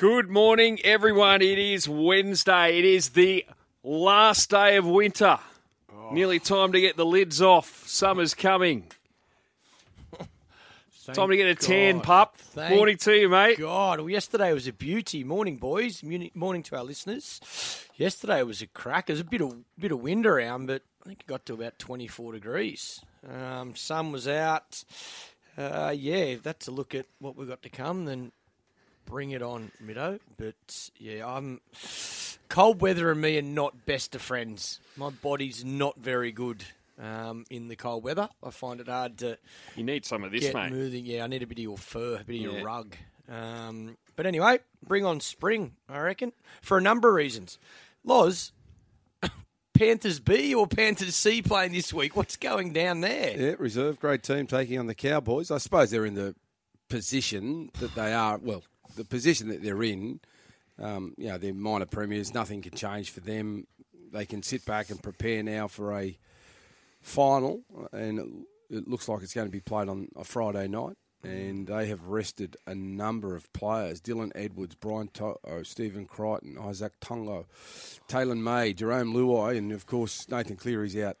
Good morning, everyone. It is Wednesday. It is the last day of winter. Nearly time to get the lids off. Summer's coming. time to get a tan, pup. Thank Morning to you, mate. God, well, yesterday was a beauty. Morning, boys. Morning to our listeners. Yesterday was a crack. There's a bit of bit of wind around, but I think it got to about 24 degrees. Um, sun was out. Uh, yeah, if that's a look at what we've got to come, then bring it on, Middo. But yeah, I'm cold weather and me are not best of friends. My body's not very good. Um, in the cold weather, I find it hard to You need some of this, get mate. moving. Yeah, I need a bit of your fur, a bit of Yeah. your rug. Um, but anyway, bring on spring, I reckon, for a number of reasons. Loz, Panthers B or Panthers C playing this week? What's going down there? Yeah, reserve grade team taking on the Cowboys. I suppose they're in the position that they are. Well, the position that they're in. Um, you know, they're minor premiers. Nothing can change for them. They can sit back and prepare now for a final, and it, looks like it's going to be played on a Friday night. And they have rested a number of players: Dylan Edwards, Brian Stephen Crichton, Izack Tago, Taylor May, Jarome Luai, and of course Nathan Cleary's out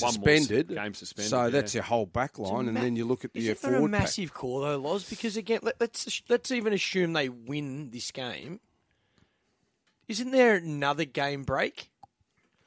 One more suspended. game suspended, So yeah. that's your whole back line, and ma- then you look at the Isn't there a forward pack. massive call though, Loz? Because again, let, let's let's even assume they win this game. Isn't there another game break,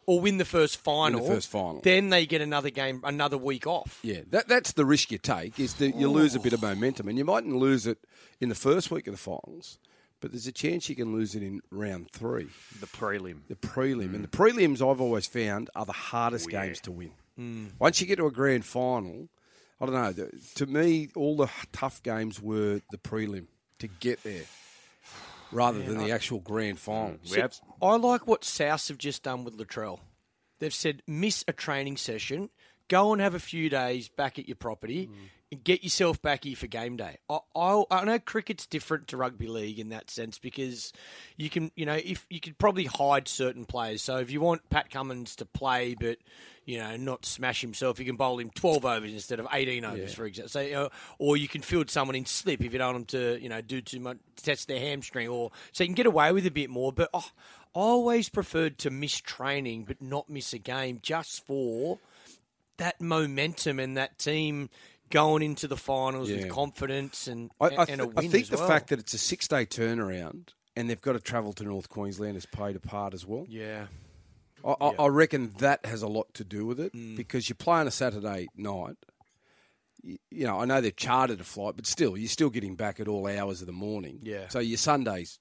or win the first final? first final. Then they get another game, another week off. Yeah, that, that's the risk you take is that you lose a bit of momentum, and you mightn't lose it in the first week of the finals, but there's a chance you can lose it in round three, The prelim. the prelim. And the mm. prelims I've always found are the hardest Oh, yeah. games to win. Mm. Once you get to a grand final, I don't know. the- To me, all the tough games were the prelim to get there, rather than the actual grand final. Mm, we have I like what South have just done with Latrell. They've said miss a training session, go and have a few days back at your property, and get yourself back here for game day. I, I, I know cricket's different to rugby league in that sense because you can, you know, if you could probably hide certain players. So if you want Pat Cummins to play, but you know, not smash himself, you can bowl him twelve overs instead of eighteen overs, for example. So, uh, or you can field someone in slip if you don't want them to, you know, do too much, test their hamstring, or so you can get away with a bit more. But oh, I always preferred to miss training but not miss a game just for that momentum and that team going into the finals Yeah. with confidence and I, I, and a th- win I think the well. fact that it's a six day turnaround and they've got to travel to North Queensland has played a part as well. yeah, I, I, I reckon that has a lot to do with it Mm. because you play on a Saturday night. You, you know, I know they've chartered a flight, but still, you're still getting back at all hours of the morning. Yeah. So your Sunday's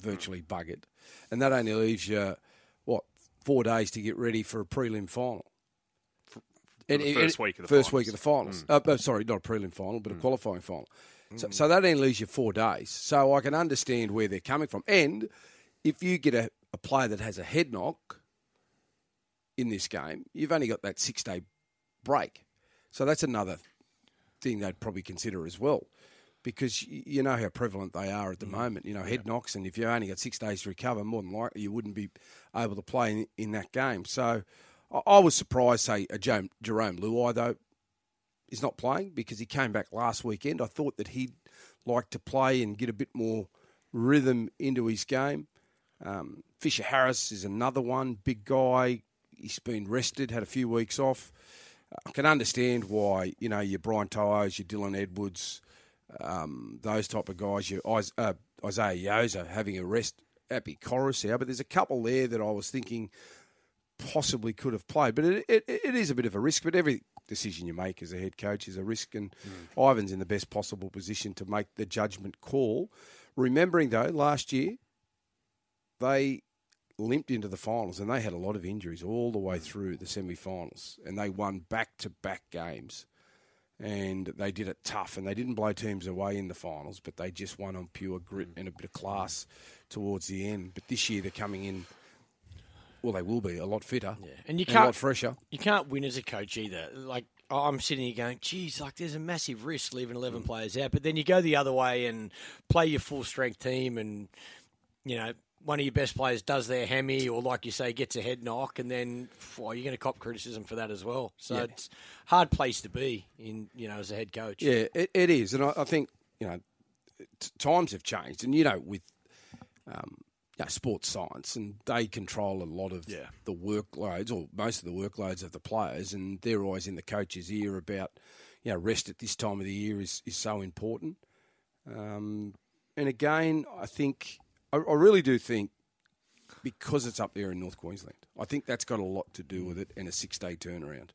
virtually buggered, and that only leaves you what four days to get ready for a prelim final. And- the and- first week of the first finals. week of the finals. Uh, uh, sorry, not a prelim final, Mm. but a qualifying final. So, so that only leaves you four days. So I can understand where they're coming from. And if you get a, a player that has a head knock in this game, you've only got that six day break. So that's another thing they'd probably consider as well. Because you know how prevalent they are at the moment. You know, head knocks, and if you only got six days to recover, more than likely you wouldn't be able to play in, in that game. So I, was surprised, say, a Jarome, Jarome Luai, though, is not playing because he came back last weekend. I thought that he'd like to play and get a bit more rhythm into his game. Um, Fisher Harris is another one, big guy. He's been rested, had a few weeks off. I can understand why, you know, your Brian To'os, your Dylan Edwards, um, those type of guys, your uh, Isaiah Yoza having a rest at Coruscant. But there's a couple there that I was thinking possibly could have played. But it, it, it is a bit of a risk. But every decision you make as a head coach is a risk, and mm. Ivan's in the best possible position to make the judgment call. Remembering though, last year they limped into the finals and they had a lot of injuries all the way mm. through the semi-finals, and they won back-to-back games. And they did it tough, and they didn't blow teams away in the finals, but they just won on pure grit mm. and a bit of class towards the end. But this year they're coming in well, they will be a lot fitter yeah, and you a can't lot fresher. you can't win as a coach either. Like I'm sitting here going, geez, like there's a massive risk leaving 11 players out. But then you go the other way and play your full strength team, and you know one of your best players does their hemi, or like you say, gets a head knock, and then well, you're going to cop criticism for that as well. So Yeah. it's a hard place to be in, you know, as a head coach. Yeah, it, it is, and I, I think you know t- times have changed, and you know with um, you know, sports science, and they control a lot of Yeah. the workloads or most of the workloads of the players, and they're always in the coach's ear about you know rest at this time of the year is is so important. Um, and again, I think I, I really do think because it's up there in North Queensland, I think that's got a lot to do with it and a six day turnaround.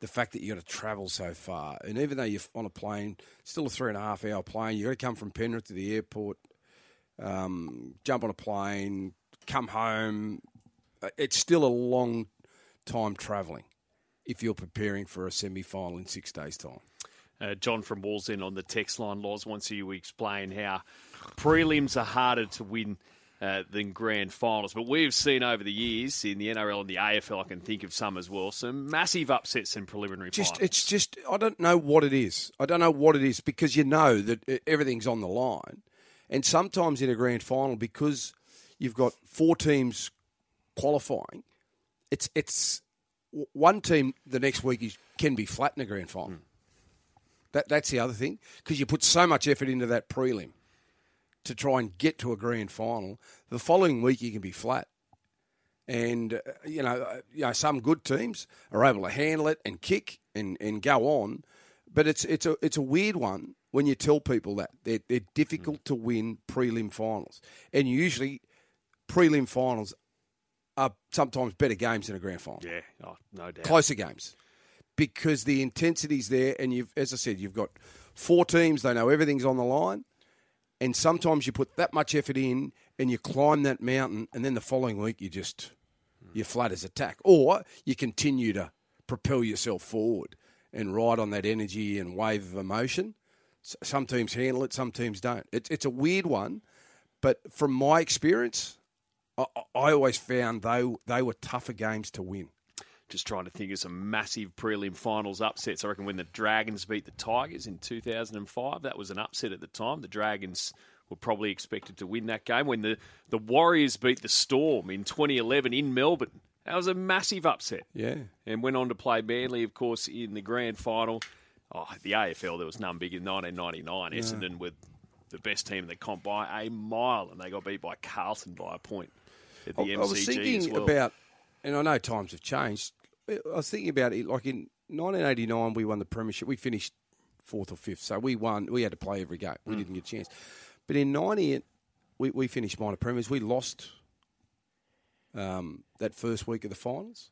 The fact that you got to travel so far, and even though you're on a plane, still a three and a half hour plane, you got to come from Penrith to the airport, um, jump on a plane, come home. Uh, It's still a long time travelling if you're preparing for a semi final in six days' time. Uh, John from Wallsend on the text line, Loz, wants you to explain how prelims are harder to win uh, than grand finals. But we've seen over the years in the NRL and the AFL, I can think of some as well, some massive upsets in preliminary just finals. it's just I don't know what it is. I don't know what it is because you know that e- everything's on the line, and sometimes in a grand final because you've got four teams qualifying, it's it's one team the next week is, can be flat in a grand final. That that's the other thing because you put so much effort into that prelim to try and get to a grand final. The following week you can be flat and uh, you know, uh, you know, some good teams are able to handle it and kick and, and go on, but it's it's a it's a weird one when you tell people that they're, they're difficult mm. to win prelim finals, and usually prelim finals are sometimes better games than a grand final, yeah, oh, no doubt. closer games, because the intensity's there, and you've as I said, you've got four teams, they know everything's on the line, and sometimes you put that much effort in and you climb that mountain, and then the following week you just mm. you're flat as a tack, or you continue to propel yourself forward and ride on that energy and wave of emotion. Some teams handle it, some teams don't. It's it's a weird one, but from my experience, I, I- I always found they they were tougher games to win. Just trying to think of some massive prelim finals upsets. I reckon when the Dragons beat the Tigers in 2005, that was an upset at the time. The Dragons were probably expected to win that game. When the, the Warriors beat the Storm in 2011 in Melbourne, that was a massive upset. Yeah. And went on to play Manly, of course, in the grand final. Oh, the AFL, there was none bigger in 1999. Essendon with the best team in the comp by a mile, and they got beat by Carlton by a point at the I, MCG I was thinking well. about, and I know times have changed. I was thinking about it. Like in 1989, we won the premiership. We finished fourth or fifth, so we won. We had to play every game. We didn't get a chance. But in 90, we, we finished minor premiers. We lost um, that first week of the finals,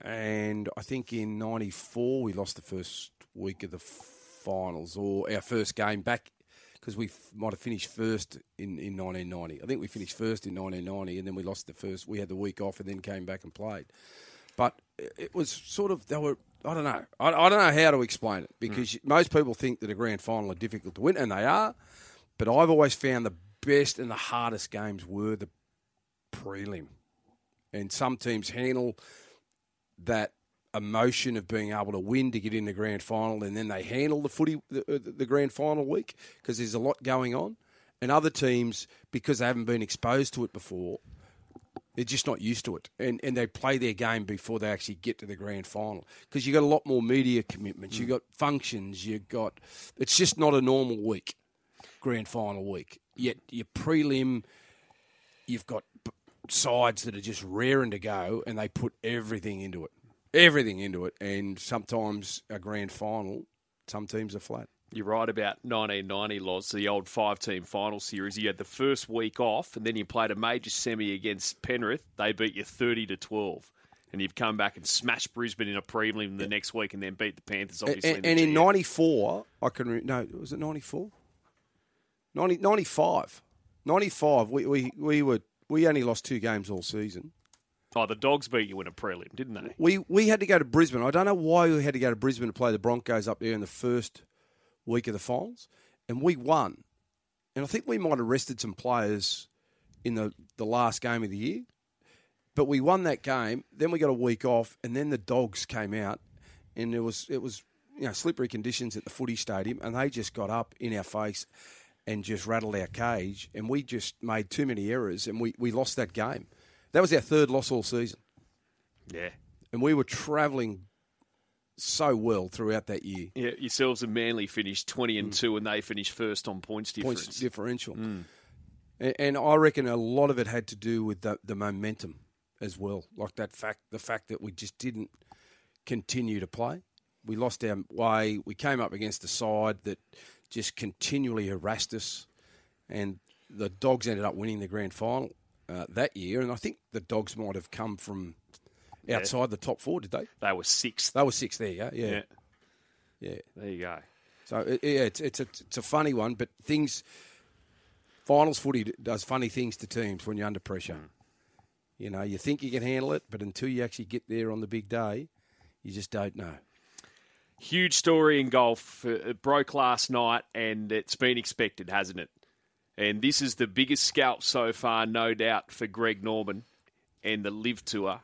and I think in '94 we lost the first week of the finals or our first game back because we f- might have finished first in, in 1990. I think we finished first in 1990, and then we lost the first. We had the week off, and then came back and played. But it was sort of they were. I don't know. I, I don't know how to explain it because mm. most people think that a grand final are difficult to win, and they are. But I've always found the best and the hardest games were the prelim, and some teams handle that emotion of being able to win to get in the grand final, and then they handle the footy the, uh, the grand final week because there's a lot going on. And other teams, because they haven't been exposed to it before, they're just not used to it, and and they play their game before they actually get to the grand final. Because you got a lot more media commitments, you got functions, you got it's just not a normal week, grand final week. Yet your prelim, you've got sides that are just raring to go, and they put everything into it, everything into it, and sometimes a grand final, some teams are flat. You're right about 1990 loss, the old five team final series. You had the first week off, and then you played a major semi against Penrith. They beat you 30 to 12. And you've come back and smashed Brisbane in a prelim the next week and then beat the Panthers, obviously. and, the and in GF. '94, I can re- no, was it '94? 90, 95. 95, we, we, we were we only lost two games all season. Oh, the Dogs beat you in a prelim, didn't they? We we had to go to Brisbane. I don't know why we had to go to Brisbane to play the Broncos up there in the first week of the finals, and we won. And I think we might have rested some players in the, the last game of the year, but we won that game. Then we got a week off, and then the Dogs came out, and it was it was you know slippery conditions at the footy stadium, and they just got up in our face and just rattled our cage, and we just made too many errors, and we, we lost that game. That was our third loss all season Yeah. and we were travelling so well throughout that year. Yeah, yourselves and Manly finished 20 and mm. 2 and they finished first on points difference. Points differential. Mm. And, and I reckon a lot of it had to do with the, the momentum as well. Like that fact, the fact that we just didn't continue to play. We lost our way. We came up against a side that just continually harassed us, and the Dogs ended up winning the grand final uh, that year. And I think the Dogs might have come from outside the top four, did they? They were sixth. They were six there, yeah, yeah, Yeah, yeah. there you go. So it, yeah, it's it's a, it's a funny one, but things finals footy does funny things to teams when you're under pressure. You know, you think you can handle it, but until you actually get there on the big day, you just don't know. Huge story in golf. Uh, It broke last night, and it's been expected, hasn't it? And this is the biggest scalp so far, no doubt, for Greg Norman and the Liv Tour.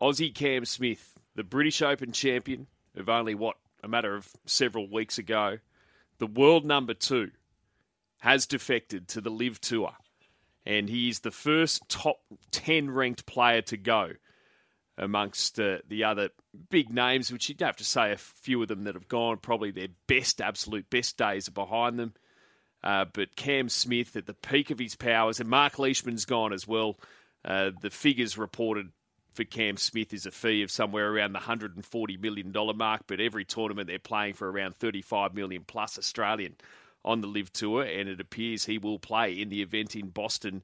Aussie Cam Smith, the British Open champion of only, what, a matter of several weeks ago, the world number two, has defected to the Liv Tour. And he is the first top 10 ranked player to go amongst uh, the other big names, which you'd have to say a few of them that have gone, probably their best, absolute best days are behind them. Uh, but Cam Smith at the peak of his powers, and Mark Leishman's gone as well. Uh, the figures reported for Cam Smith is a fee of somewhere around the $140 million mark, but every tournament they're playing for around 35 million plus Australian on the Liv Tour, and it appears he will play in the event in Boston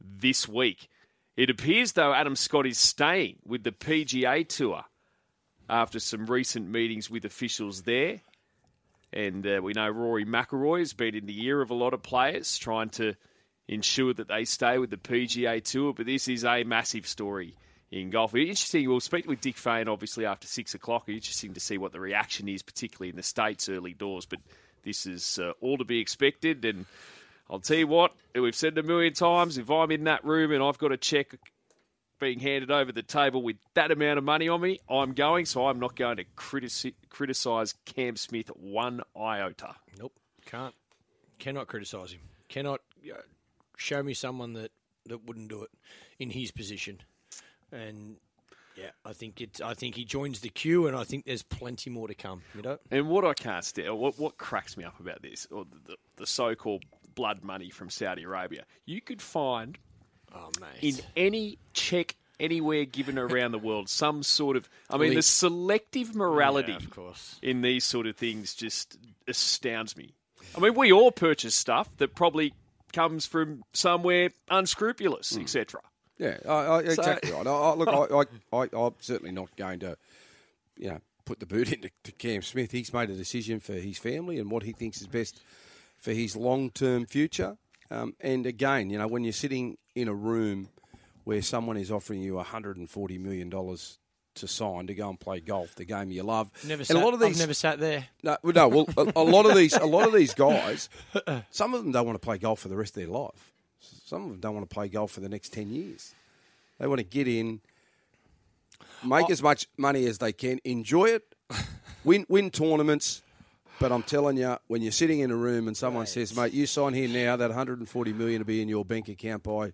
this week. It appears, though, Adam Scott is staying with the PGA Tour after some recent meetings with officials there. And uh, we know Rory McIlroy has been in the ear of a lot of players trying to ensure that they stay with the PGA Tour. But this is a massive story in golf. Interesting. We'll speak with Dick Fain obviously after six o'clock. Interesting to see what the reaction is, particularly in the states early doors. But this is uh, all to be expected. And I'll tell you what, we've said it a million times. If I'm in that room and I've got a check being handed over the table with that amount of money on me, I'm going. So I'm not going to critici- criticise Cam Smith one iota. Nope, can't, cannot criticise him. Cannot uh, show me someone that, that wouldn't do it in his position. And yeah, I think it's. I think he joins the queue, and I think there's plenty more to come. You know, And what I can't stand, what, what cracks me up about this, or the, the, the so-called blood money from Saudi Arabia, you could find oh mate, in any check anywhere given around the world some sort of. I mean, the selective morality Yeah, of course. in these sort of things just astounds me. I mean, we all purchase stuff that probably comes from somewhere unscrupulous, hmm. etc. Yeah, I, I, exactly right. I, I, look, I, I, I, I'm certainly not going to, you know, put the boot into to Cam Smith. He's made a decision for his family and what he thinks is best for his long-term future. Um, and again, you know, when you're sitting in a room where someone is offering you 140 million dollars to sign to go and play golf, the game you love, Never and sat, a lot of these, I've never sat there. no, no, well, a, a lot of these, a lot of these guys, some of them don't want to play golf for the rest of their life. Some of them don't want to play golf for the next ten years. They want to get in, make as much money as they can, enjoy it, win win tournaments. But I'm telling you, when you're sitting in a room and someone says, "Mate, you sign here now, that 140 million will be in your bank account by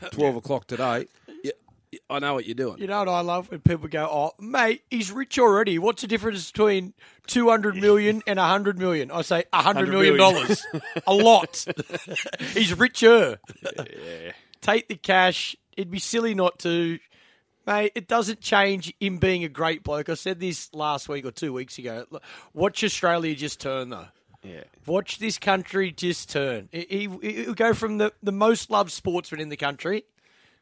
12 o'clock today," yeah, I know what you're doing. You know what I love when people go, "Oh, mate, he's rich already. What's the difference between two hundred million and a hundred million? I say a hundred million dollars, a lot. he's richer. Take the cash. It'd be silly not to, mate. It doesn't change him being a great bloke. I said this last week or two weeks ago. Watch Australia just turn though. Yeah. Watch this country just turn. He, he, he'll go from the, the most loved sportsman in the country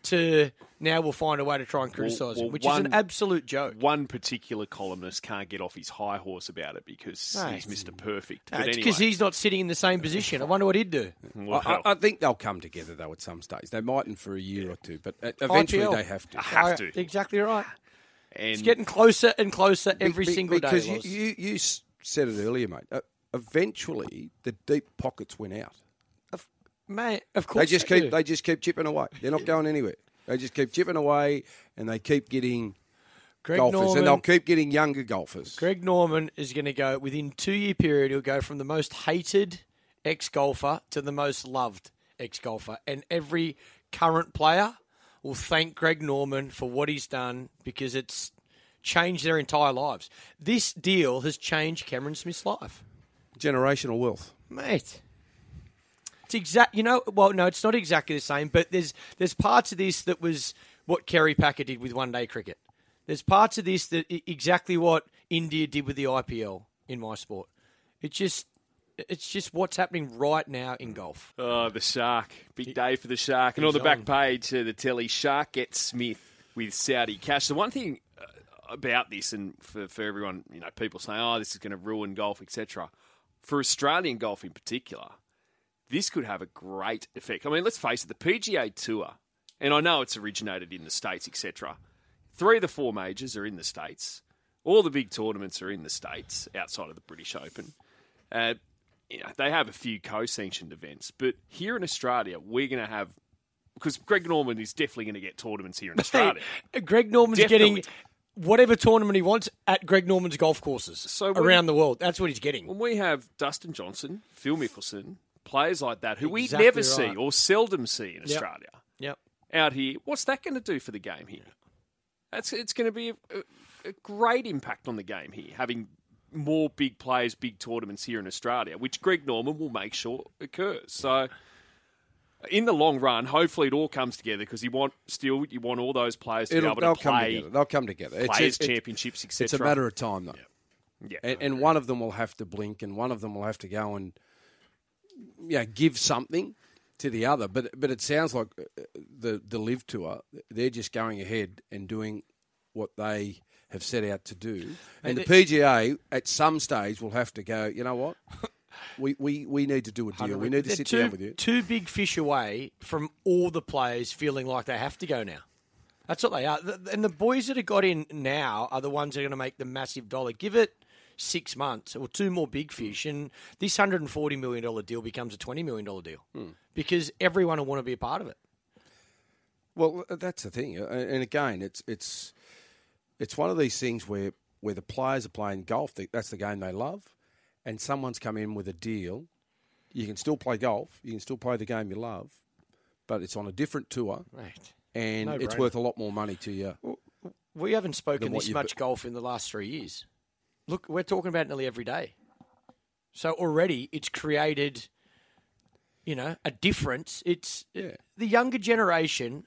to now we'll find a way to try and criticise well, him, which is an absolute joke. One particular columnist can't get off his high horse about it because No, he's Mr. Perfect. No, But it's anyway, because he's not sitting in the same position. I wonder what he'd do. well, I, I I think they'll come together though at some stage. They mightn't for a year or two, but uh, IPL. eventually they have to. have to. Exactly right. and It's getting closer and closer every Be- be- single because day. you, you you said it earlier, mate. Uh, eventually, the deep pockets went out. Mate, of course They just they keep do. they just keep chipping away. They're not going anywhere. They just keep chipping away, and they keep getting Greg golfers, Norman, and they'll keep getting younger golfers. Greg Norman is going to go within two year period. He'll go from the most hated ex golfer to the most loved ex golfer, and every current player will thank Greg Norman for what he's done because it's changed their entire lives. This deal has changed Cameron Smith's life, Generational wealth. mate. It's exact. You know, well, no, it's not exactly the same, but there's there's parts of this that was what Kerry Packer did with one day cricket. There's parts of this that exactly what India did with the IPL in my sport. It's just it's just what's happening right now in golf. Oh, the shark. Big day for the shark. And on the back page of the telly, Shark gets Smith with Saudi cash. The one thing uh, about this, and for, for everyone, you know, people saying, oh, this is going to ruin golf, etc. For Australian golf in particular, this could have a great effect. I mean, let's face it, the PGA Tour, and I know it's originated in the States, etc. Three of the four majors are in the States. All the big tournaments are in the States outside of the British Open. Uh, you know, they have a few co-sanctioned events, but here in Australia, we're going to have because Greg Norman is definitely going to get tournaments here in Australia. Greg Norman's Definitely. getting whatever tournament he wants at Greg Norman's golf courses So around the world. That's what he's getting. when we have Dustin Johnson, Phil Mickelson, players like that who Exactly we never right. see or seldom see in Australia Yep. out here, what's that going to do for the game here? That's it's going to be a, a, great impact on the game here, having more big players, big tournaments here in Australia, which Greg Norman will make sure occurs. So. In the long run, hopefully it all comes together because you want still you want all those players to It'll, be able to come play together. They'll come together. It's, players it's, championships, etc. it's a matter of time, though. Yeah, And, and one of them will have to blink, and one of them will have to go and yeah, give something to the other. But but it sounds like uh, the the Liv tour, they're just going ahead and doing what they have set out to do. And the PGA at some stage will have to go. You know what? We, we, we need to do a deal. We need to sit two, down with you. Two big fish away from all the players feeling like they have to go now. That's what they are. And the boys that have got in now are the ones that are going to make the massive dollar. Give it six months or two more big fish, and this $140 million deal becomes a $20 million deal Hmm. because everyone will want to be a part of it. Well, uh, that's the thing, Uh, and again, it's it's it's one of these things where where the players are playing golf. That's the game they love, and someone's come in with a deal. You can still play golf. You can still play the game you love, but it's on a different tour, Right. and No it's brainer. worth a lot more money to you. We haven't spoken this much golf in the last three years. Look, we're talking about it nearly every day. So already it's created, you know, a difference. It's Yeah. the younger generation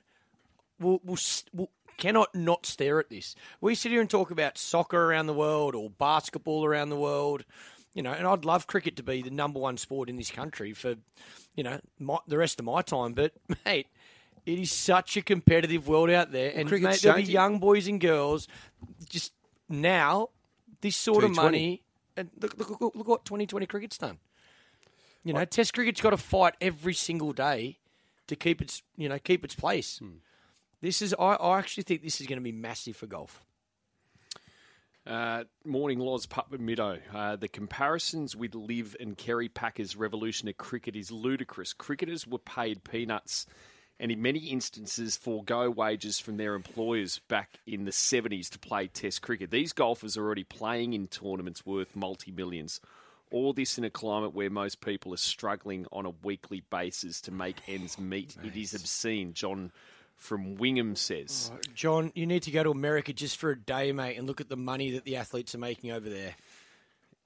will, will, will cannot not stare at this. We sit here and talk about soccer around the world or basketball around the world, you know, and I'd love cricket to be the number one sport in this country for, you know, my, the rest of my time. But mate, it is such a competitive world out there, and cricket's mate, there'll be young boys and girls just now this sort of money. And look, look, look, look what 2020 cricket's done. You know, Test cricket's got to fight every single day to keep its, you know, keep its place. Hmm. This is, I, I actually think this is going to be massive for golf. Uh, morning, Loz Pup and Middo. Uh, the comparisons with Liv and Kerry Packer's revolution of cricket is ludicrous. Cricketers were paid peanuts and, in many instances, forego wages from their employers back in the 70s to play Test cricket. These golfers are already playing in tournaments worth multi millions. All this in a climate where most people are struggling on a weekly basis to make ends meet. It is obscene, John from Wingham says. John, you need to go to America just for a day, mate, and look at the money that the athletes are making over there.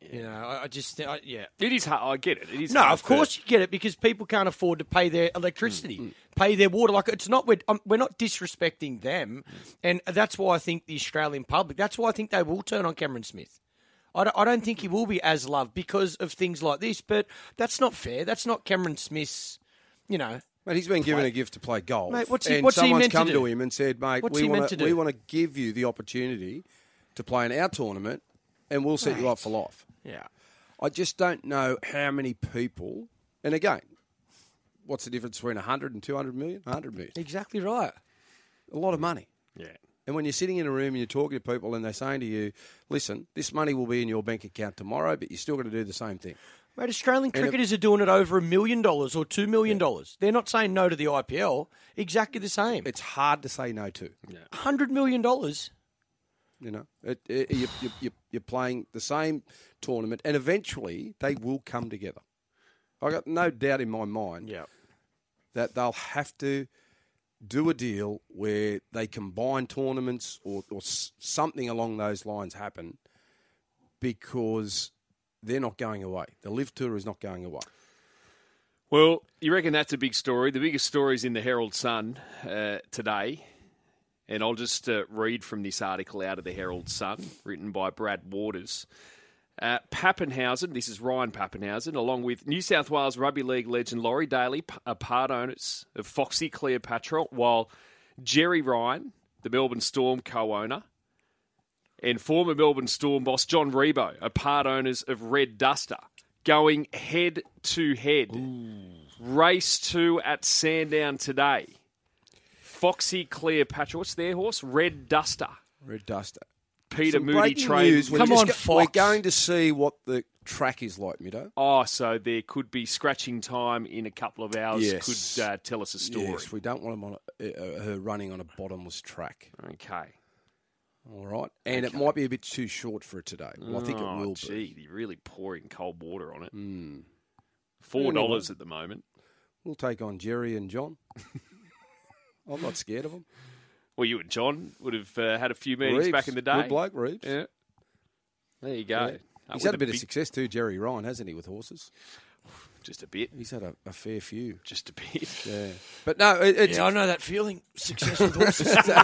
You know, I, I just, I, yeah. It is hard. I get it. It is No, hard of for- course you get it because people can't afford to pay their electricity, pay their water. Like it's not we're, um, we're not disrespecting them, and that's why I think the Australian public. That's why I think they will turn on Cameron Smith. I don't, I don't think he will be as loved because of things like this. But that's not fair. That's not Cameron Smith's. You know, Mate, he's been given a gift to play golf. Mate, what's he- and what's he someone's meant to come do? him and said, mate, What's we he meant want to to do? we want to give you the opportunity to play in our tournament and we'll set you up for life. yeah. I just don't know how many people, and again, what's the difference between 100 and 200 million? 100 million. Exactly right. A lot of money. Yeah. And when you're sitting in a room and you're talking to people and they're saying to you, listen, this money will be in your bank account tomorrow, but you're still going to do the same thing. Mate, Australian it- cricketers are doing it over a million dollars or two million dollars. They're not saying no to the IPL. Exactly the same. It's hard to say no to. Yeah. Hundred million dollars. You know, it, it, you, you, you, you're playing the same tournament, and eventually they will come together. I got no doubt in my mind Yeah. that they'll have to do a deal where they combine tournaments or, or something along those lines happen because they're not going away. The Liv Tour is not going away. Well, you reckon that's a big story? The biggest story is in the Herald Sun uh, today. And I'll just uh, read from this article out of the Herald Sun, written by Brad Waters. Uh, Papenhuyzen, this is Ryan Papenhuyzen, along with New South Wales Rugby League legend Laurie Daley, are part owners of Foxy Cleopatra, while Jerry Ryan, the Melbourne Storm co owner, and former Melbourne Storm boss John Ribot are part owners of Red Duster, going head to head. Race two at Sandown today. Foxy Cleopatra, what's their horse? Red Duster. Red Duster. Peter Some Moody breaking news. We're Come on, go- Fox. We're going to see what the track is like, Middo. Oh, so there could be scratching time in a couple of hours. Yes. Could uh, tell us a story. Yes, we don't want him on a, uh, her running on a bottomless track. Okay. All right, and it might be a bit too short for it today. Well, I think oh, it will gee, be. you're really pouring cold water on it. Mm. Four Anyway. dollars at the moment. We'll take on Jerry and John. I'm not scared of them. Well, you and John would have uh, had a few meetings Reeves, back in the day. Good bloke, Reeves. Yeah. There you go. Yeah. He's had a bit of success too, Jerry Ryan, hasn't he, with horses? Just a bit. He's had a, a fair few. Just a bit. Yeah, but no, it, it's Yeah, I know that feeling. Success with horses. yeah,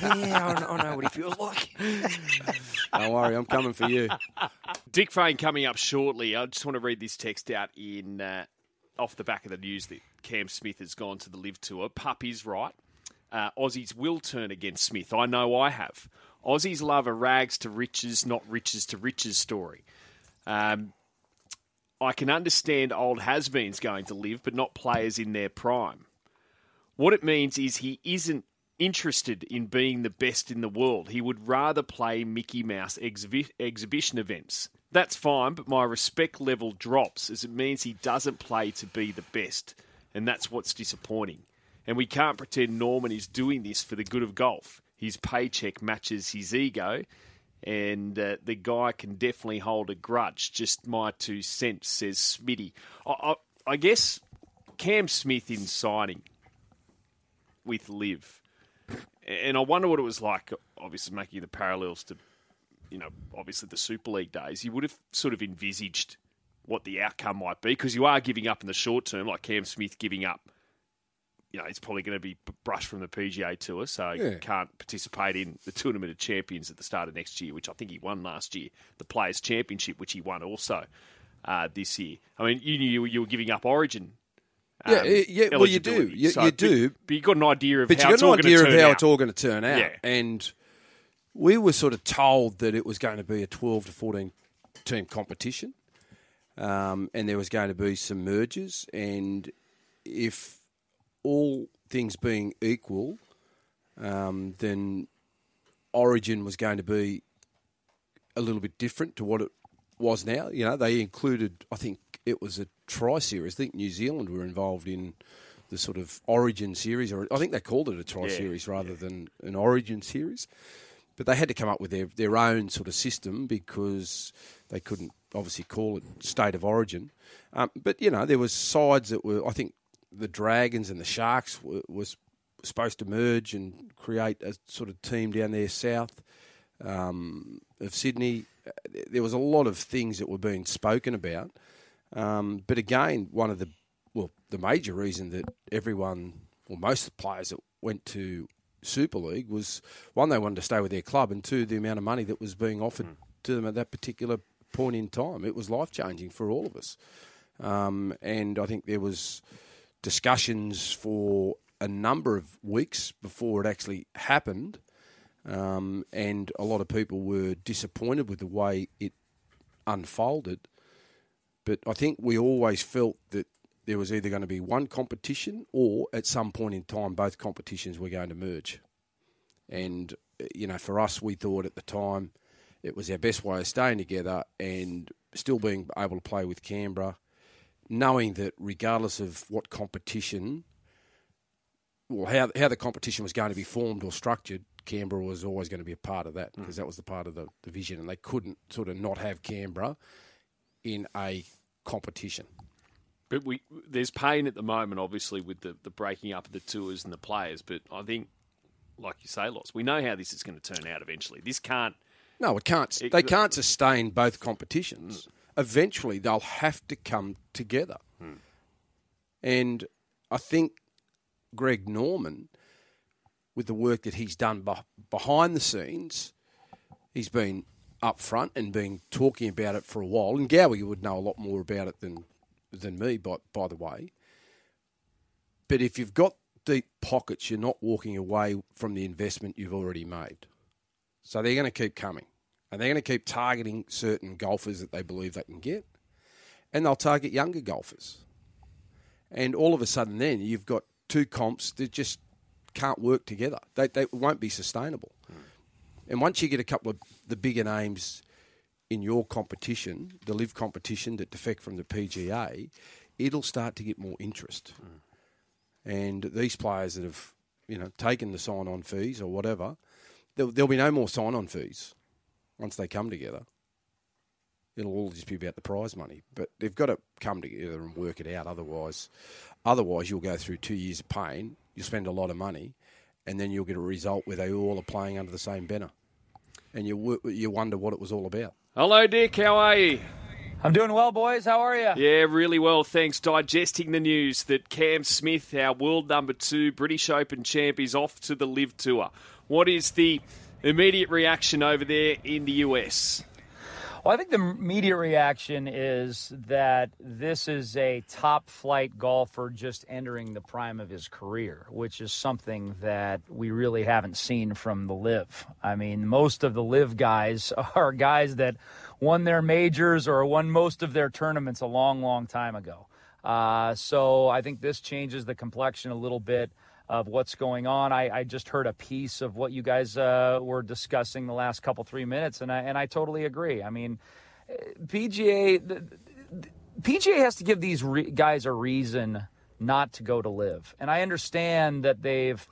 I know, I know what he feels like. don't worry, I'm coming for you. Dick Fain coming up shortly. I just want to read this text out in uh, off the back of the news that Cam Smith has gone to the Liv Tour. Pup is right. Uh, Aussies will turn against Smith. I know I have. Aussies love a rags to riches, not riches to riches story. Um, I can understand old has-beens going to Liv, but not players in their prime. What it means is he isn't interested in being the best in the world. He would rather play Mickey Mouse exhibi- exhibition events. That's fine, but my respect level drops as it means he doesn't play to be the best, and that's what's disappointing. And we can't pretend Norman is doing this for the good of golf. His paycheck matches his ego, and uh, the guy can definitely hold a grudge. Just my two cents, says Smitty. I, I, I guess Cam Smith in signing with Liv, and I wonder what it was like. Obviously, making the parallels to, you know, obviously the Super League days. You would have sort of envisaged what the outcome might be because you are giving up in the short term, like Cam Smith giving up. You know, he's probably going to be brushed from the PGA Tour, so he Yeah. can't participate in the Tournament of Champions at the start of next year, which I think he won last year. The Players Championship, which he won also uh, this year. I mean, you knew you were giving up Origin. Yeah, um, eh, yeah, well, you do. You- So, you do. but you got an idea of But how you got an idea of how out. it's all going to turn out. Yeah. And we were sort of told that it was going to be a 12 to 14 team competition. Um, and there was going to be some mergers. And if all things being equal, um, then Origin was going to be a little bit different to what it was now. You know, they included, I think it was a tri series. I think New Zealand were involved in the sort of Origin series, or I think they called it a tri series rather than an Origin series. But they had to come up with their, their own sort of system because they couldn't obviously call it state of origin. Um, but you know, there was sides that were. I think the Dragons and the Sharks were, was supposed to merge and create a sort of team down there south um, of Sydney. There was a lot of things that were being spoken about. Um, but again, one of the well, the major reason that everyone, or most of the players that went to Super League was one, they wanted to stay with their club, and two, the amount of money that was being offered to them at that particular point in time. It was life changing for all of us. Um, and I think there was discussions for a number of weeks before it actually happened. Um, and a lot of people were disappointed with the way it unfolded. But I think we always felt that there was either going to be one competition or at some point in time both competitions were going to merge. And, you know, for us, we thought at the time it was our best way of staying together and still being able to play with Canberra, knowing that regardless of what competition, well, how, how the competition was going to be formed or structured, Canberra was always going to be a part of that hmm. because that was the part of the, the vision. And they couldn't sort of not have Canberra in a competition. But we there's pain at the moment, obviously, with the, the breaking up of the tours and the players. But I think, like you say, Loz. We know how this is going to turn out eventually. This can't. No, it can't. It- they can't sustain both competitions. Eventually, they'll have to come together. Hmm. And I think Greg Norman, with the work that he's done behind the scenes, he's been up front and been talking about it for a while. And Gowie would know a lot more about it than than me, by by the way. But if you've got deep pockets, you're not walking away from the investment you've already made. So they're going to keep coming. And they're going to keep targeting certain golfers that they believe they can get. And they'll target younger golfers. And all of a sudden, then you've got two comps that just can't work together. They, they won't be sustainable. Hmm. And once you get a couple of the bigger names in your competition, the Liv competition that defect from the PGA, it'll start to get more interest. Mm. And these players that have, you know, taken the sign-on fees or whatever, there'll, there'll be no more sign-on fees once they come together. It'll all just be about the prize money, but they've got to come together and work it out. Otherwise, otherwise you'll go through two years of pain. You'll spend a lot of money, and then you'll get a result where they all are playing under the same banner, and you you wonder what it was all about. Hello, Dick. How are you? I'm doing well, boys. How are you? Yeah, really well, thanks. Digesting the news that Cam Smith, our world number two British Open champ, is off to the Liv Tour. What is the immediate reaction over there in the US? Well, I think the immediate reaction is that this is a top flight golfer just entering the prime of his career, which is something that we really haven't seen from the Liv. I mean, most of the Liv guys are guys that won their majors or won most of their tournaments a long, long time ago. Uh, so I think this changes the complexion a little bit of what's going on. I, I just heard a piece of what you guys uh, were discussing the last couple three minutes, and I and I totally agree. I mean, eh, PGA the, the- PGA has to give these re- guys a reason not to go to Liv, and I understand that they've.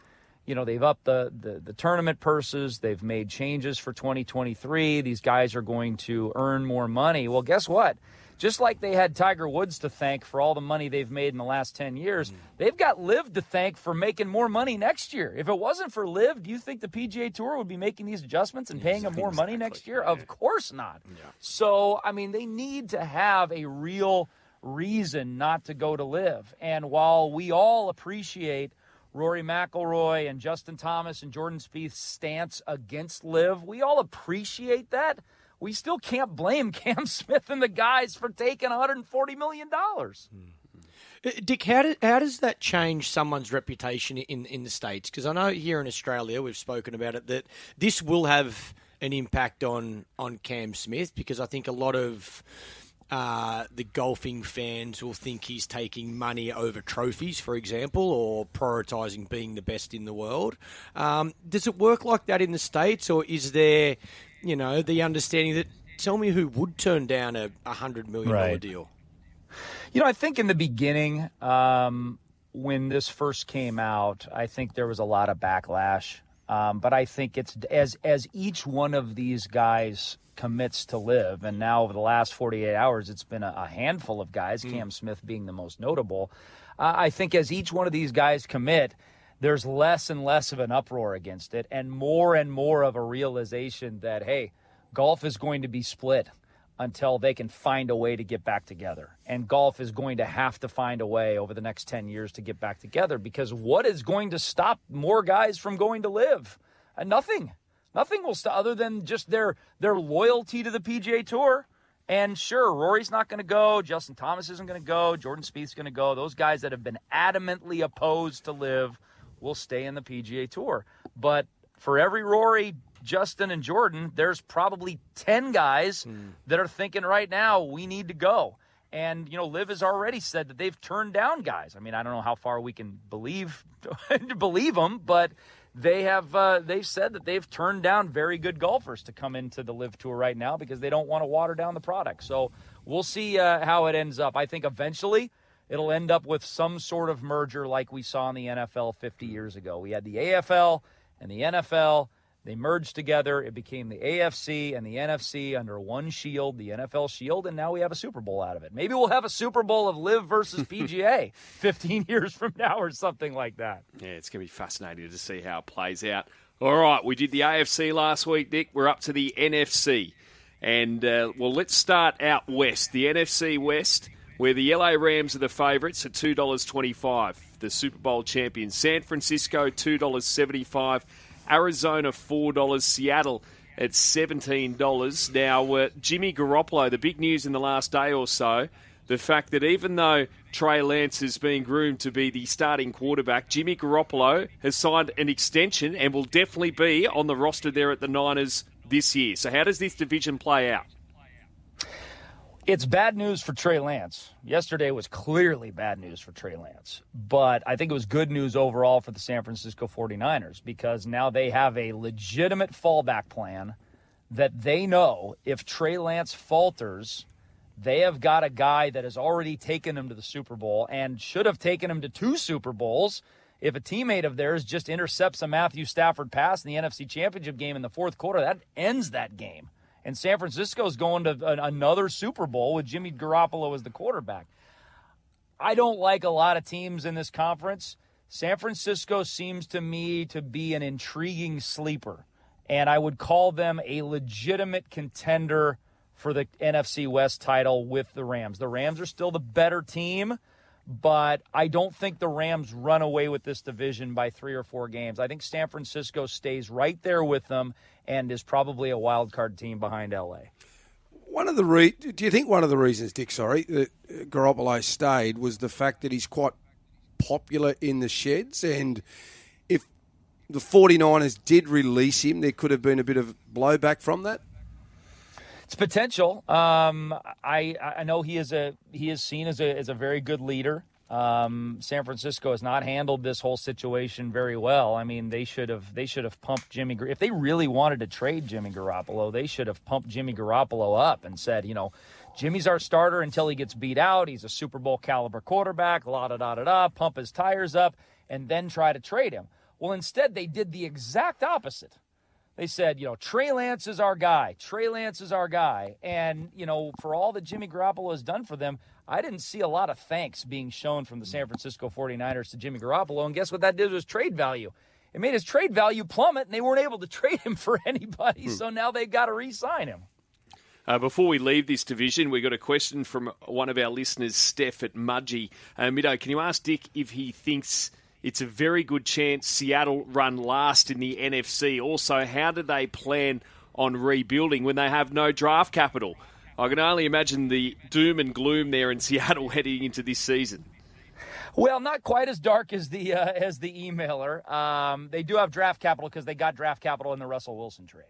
You know, they've upped the, the, the tournament purses. They've made changes for 2023. These guys are going to earn more money. Well, guess what? Just like they had Tiger Woods to thank for all the money they've made in the last 10 years, mm. they've got Liv to thank for making more money next year. If it wasn't for Liv, do you think the PGA Tour would be making these adjustments and paying them more money next year? Of course not. So, I mean, they need to have a real reason not to go to Liv. And while we all appreciate Rory McIlroy and Justin Thomas and Jordan Spieth's stance against Liv, we all appreciate that. We still can't blame Cam Smith and the guys for taking 140 million dollars. Uh, Dick, how, how does that change someone's reputation in, in the States? Because I know here in Australia, we've spoken about it, that this will have an impact on, on Cam Smith because I think a lot of uh, the golfing fans will think he's taking money over trophies, for example, or prioritising being the best in the world. Um, does it work like that in the States, or is there, you know, the understanding that tell me who would turn down a $100 million Right. deal? You know, I think in the beginning, um, when this first came out, I think there was a lot of backlash. Um, but I think it's as as each one of these guys commits to Liv, and now over the last 48 hours, it's been a, a handful of guys, Cam Smith being the most notable. Uh, I think as each one of these guys commit, there's less and less of an uproar against it, and more and more of a realization that hey, golf is going to be split until they can find a way to get back together. And golf is going to have to find a way over the next 10 years to get back together because what is going to stop more guys from going to Liv? Uh, nothing. Nothing will stop other than just their their loyalty to the PGA Tour. And sure, Rory's not going to go. Justin Thomas isn't going to go. Jordan Spieth's going to go. Those guys that have been adamantly opposed to Liv will stay in the PGA Tour. But for every Rory, Justin, and Jordan, there's probably 10 guys that are thinking right now, we need to go. And, you know, Liv has already said that they've turned down guys. I mean, I don't know how far we can believe believe them, but they have uh, they've said that they've turned down very good golfers to come into the Liv Tour right now because they don't want to water down the product. So we'll see uh, how it ends up. I think eventually it'll end up with some sort of merger like we saw in the NFL 50 years ago. We had the AFL and the NFL. They merged together. It became the AFC and the NFC under one shield, the NFL shield, and now we have a Super Bowl out of it. Maybe we'll have a Super Bowl of Liv versus PGA 15 years from now or something like that. Yeah, it's going to be fascinating to see how it plays out. All right, we did the AFC last week, Dick. We're up to the NFC. And, uh, well, let's start out west. The NFC West, where the LA Rams are the favourites at $2.25. The Super Bowl champion San Francisco, $2.75. Arizona four dollars, Seattle at seventeen dollars. Now, uh, Jimmy Garoppolo, the big news in the last day or so, the fact that even though Trey Lance is being groomed to be the starting quarterback, Jimmy Garoppolo has signed an extension and will definitely be on the roster there at the Niners this year. So, how does this division play out? It's bad news for Trey Lance. Yesterday was clearly bad news for Trey Lance, but I think it was good news overall for the San Francisco 49ers because now they have a legitimate fallback plan that they know if Trey Lance falters, they have got a guy that has already taken him to the Super Bowl and should have taken him to two Super Bowls. If a teammate of theirs just intercepts a Matthew Stafford pass in the NFC Championship game in the fourth quarter, that ends that game and San Francisco is going to another Super Bowl with Jimmy Garoppolo as the quarterback. I don't like a lot of teams in this conference. San Francisco seems to me to be an intriguing sleeper, and I would call them a legitimate contender for the NFC West title with the Rams. The Rams are still the better team, but I don't think the Rams run away with this division by three or four games. I think San Francisco stays right there with them and is probably a wild card team behind LA. One of the re- do you think one of the reasons, Dick, sorry, that Garoppolo stayed was the fact that he's quite popular in the sheds and if the 49ers did release him, there could have been a bit of blowback from that? It's potential. Um, I I know he is a he is seen as a as a very good leader. Um, San Francisco has not handled this whole situation very well. I mean, they should have they should have pumped Jimmy. If they really wanted to trade Jimmy Garoppolo, they should have pumped Jimmy Garoppolo up and said, you know, Jimmy's our starter until he gets beat out. He's a Super Bowl caliber quarterback. La da da da da. Pump his tires up and then try to trade him. Well, instead they did the exact opposite. They said, you know, Trey Lance is our guy. Trey Lance is our guy. And, you know, for all that Jimmy Garoppolo has done for them, I didn't see a lot of thanks being shown from the San Francisco 49ers to Jimmy Garoppolo. And guess what that did was trade value. It made his trade value plummet, and they weren't able to trade him for anybody. Hmm. So now they've got to re sign him. Uh, before we leave this division, we got a question from one of our listeners, Steph at Mudgee. Uh, Middo, can you ask Dick if he thinks it's a very good chance Seattle run last in the NFC? Also, how do they plan on rebuilding when they have no draft capital? I can only imagine the doom and gloom there in Seattle heading into this season. Well, not quite as dark as the uh, as the emailer. Um, they do have draft capital because they got draft capital in the Russell Wilson trade.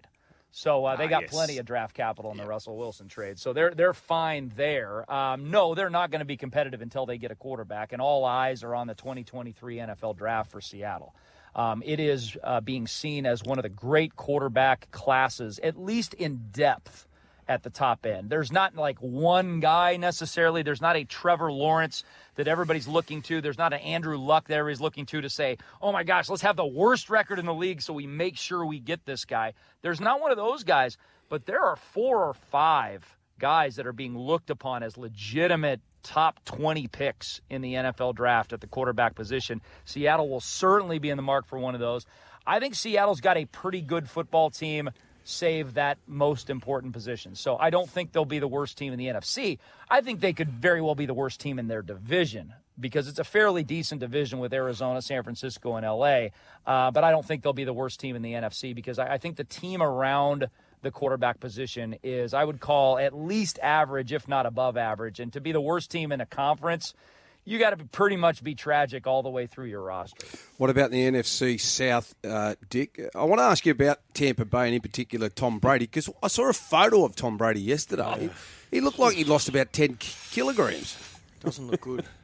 So uh, they got plenty of draft capital in the Russell Wilson trade. So they're they're fine there. Um, no, they're not going to be competitive until they get a quarterback, and all eyes are on the 2023 NFL draft for Seattle. Um, it is uh, being seen as one of the great quarterback classes, at least in depth at the top end. There's not like one guy necessarily. There's not a Trevor Lawrence that everybody's looking to. There's not an Andrew Luck that everybody's looking to to say, oh my gosh, let's have the worst record in the league so we make sure we get this guy. There's not one of those guys, but there are four or five guys that are being looked upon as legitimate top 20 picks in the NFL draft at the quarterback position. Seattle will certainly be in the mark for one of those. I think Seattle's got a pretty good football team save that most important position. So I don't think they'll be the worst team in the NFC. I think they could very well be the worst team in their division because it's a fairly decent division with Arizona, San Francisco, and LA. Uh, but I don't think they'll be the worst team in the NFC because I, I think the team around the quarterback position is, I would call at least average, if not above average. And to be the worst team in a conference, you got to pretty much be tragic all the way through your roster. What about the NFC South, uh, Dick? I want to ask you about Tampa Bay and in particular Tom Brady because I saw a photo of Tom Brady yesterday. Oh. He, he looked like he lost about 10 kilograms. Doesn't look good.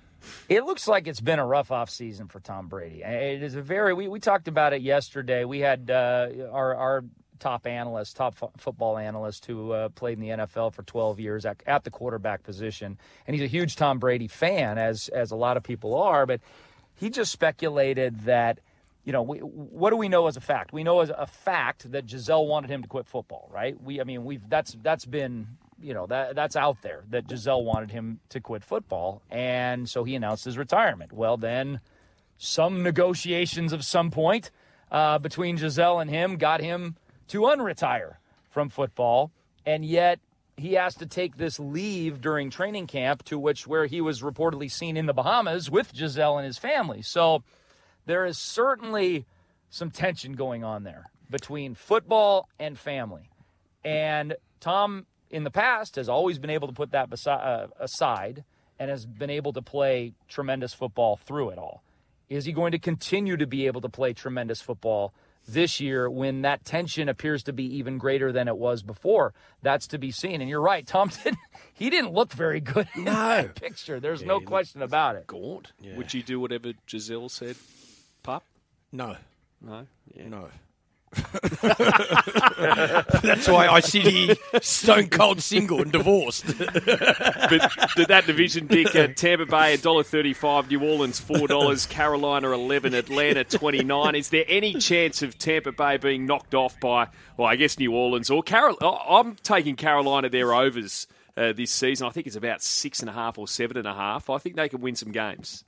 It looks like it's been a rough off season for Tom Brady. It is a very we, we talked about it yesterday. We had uh, our our top analyst, top football analyst who uh, played in the NFL for 12 years at, at the quarterback position, and he's a huge Tom Brady fan, as as a lot of people are. But he just speculated that you know, we, what do we know as a fact? We know as a fact that Gisele wanted him to quit football, right? We, I mean, we've that's that's been you know that that's out there that Gisele wanted him to quit football, and so he announced his retirement. Well, then some negotiations of some point uh, between Gisele and him got him to unretire from football, and yet he has to take this leave during training camp, to which where he was reportedly seen in the Bahamas with Gisele and his family. So there is certainly some tension going on there between football and family, and Tom in the past has always been able to put that uh, aside and has been able to play tremendous football through it all. Is he going to continue to be able to play tremendous football this year when that tension appears to be even greater than it was before? That's to be seen. And you're right, Tom didn't, he didn't look very good in No. that picture. There's no question about it. Gaunt. Would you do whatever Gisele said, pup? No, No. Yeah. no. That's why I here stone cold single and divorced. but did that division, Dick, uh, Tampa Bay $1.35, New Orleans $4, Carolina 11, Atlanta 29. Is there any chance of Tampa Bay being knocked off by, well, I guess New Orleans or Carol? I- I'm taking Carolina their overs uh, this season. I think it's about six and a half or seven and a half. I think they can win some games.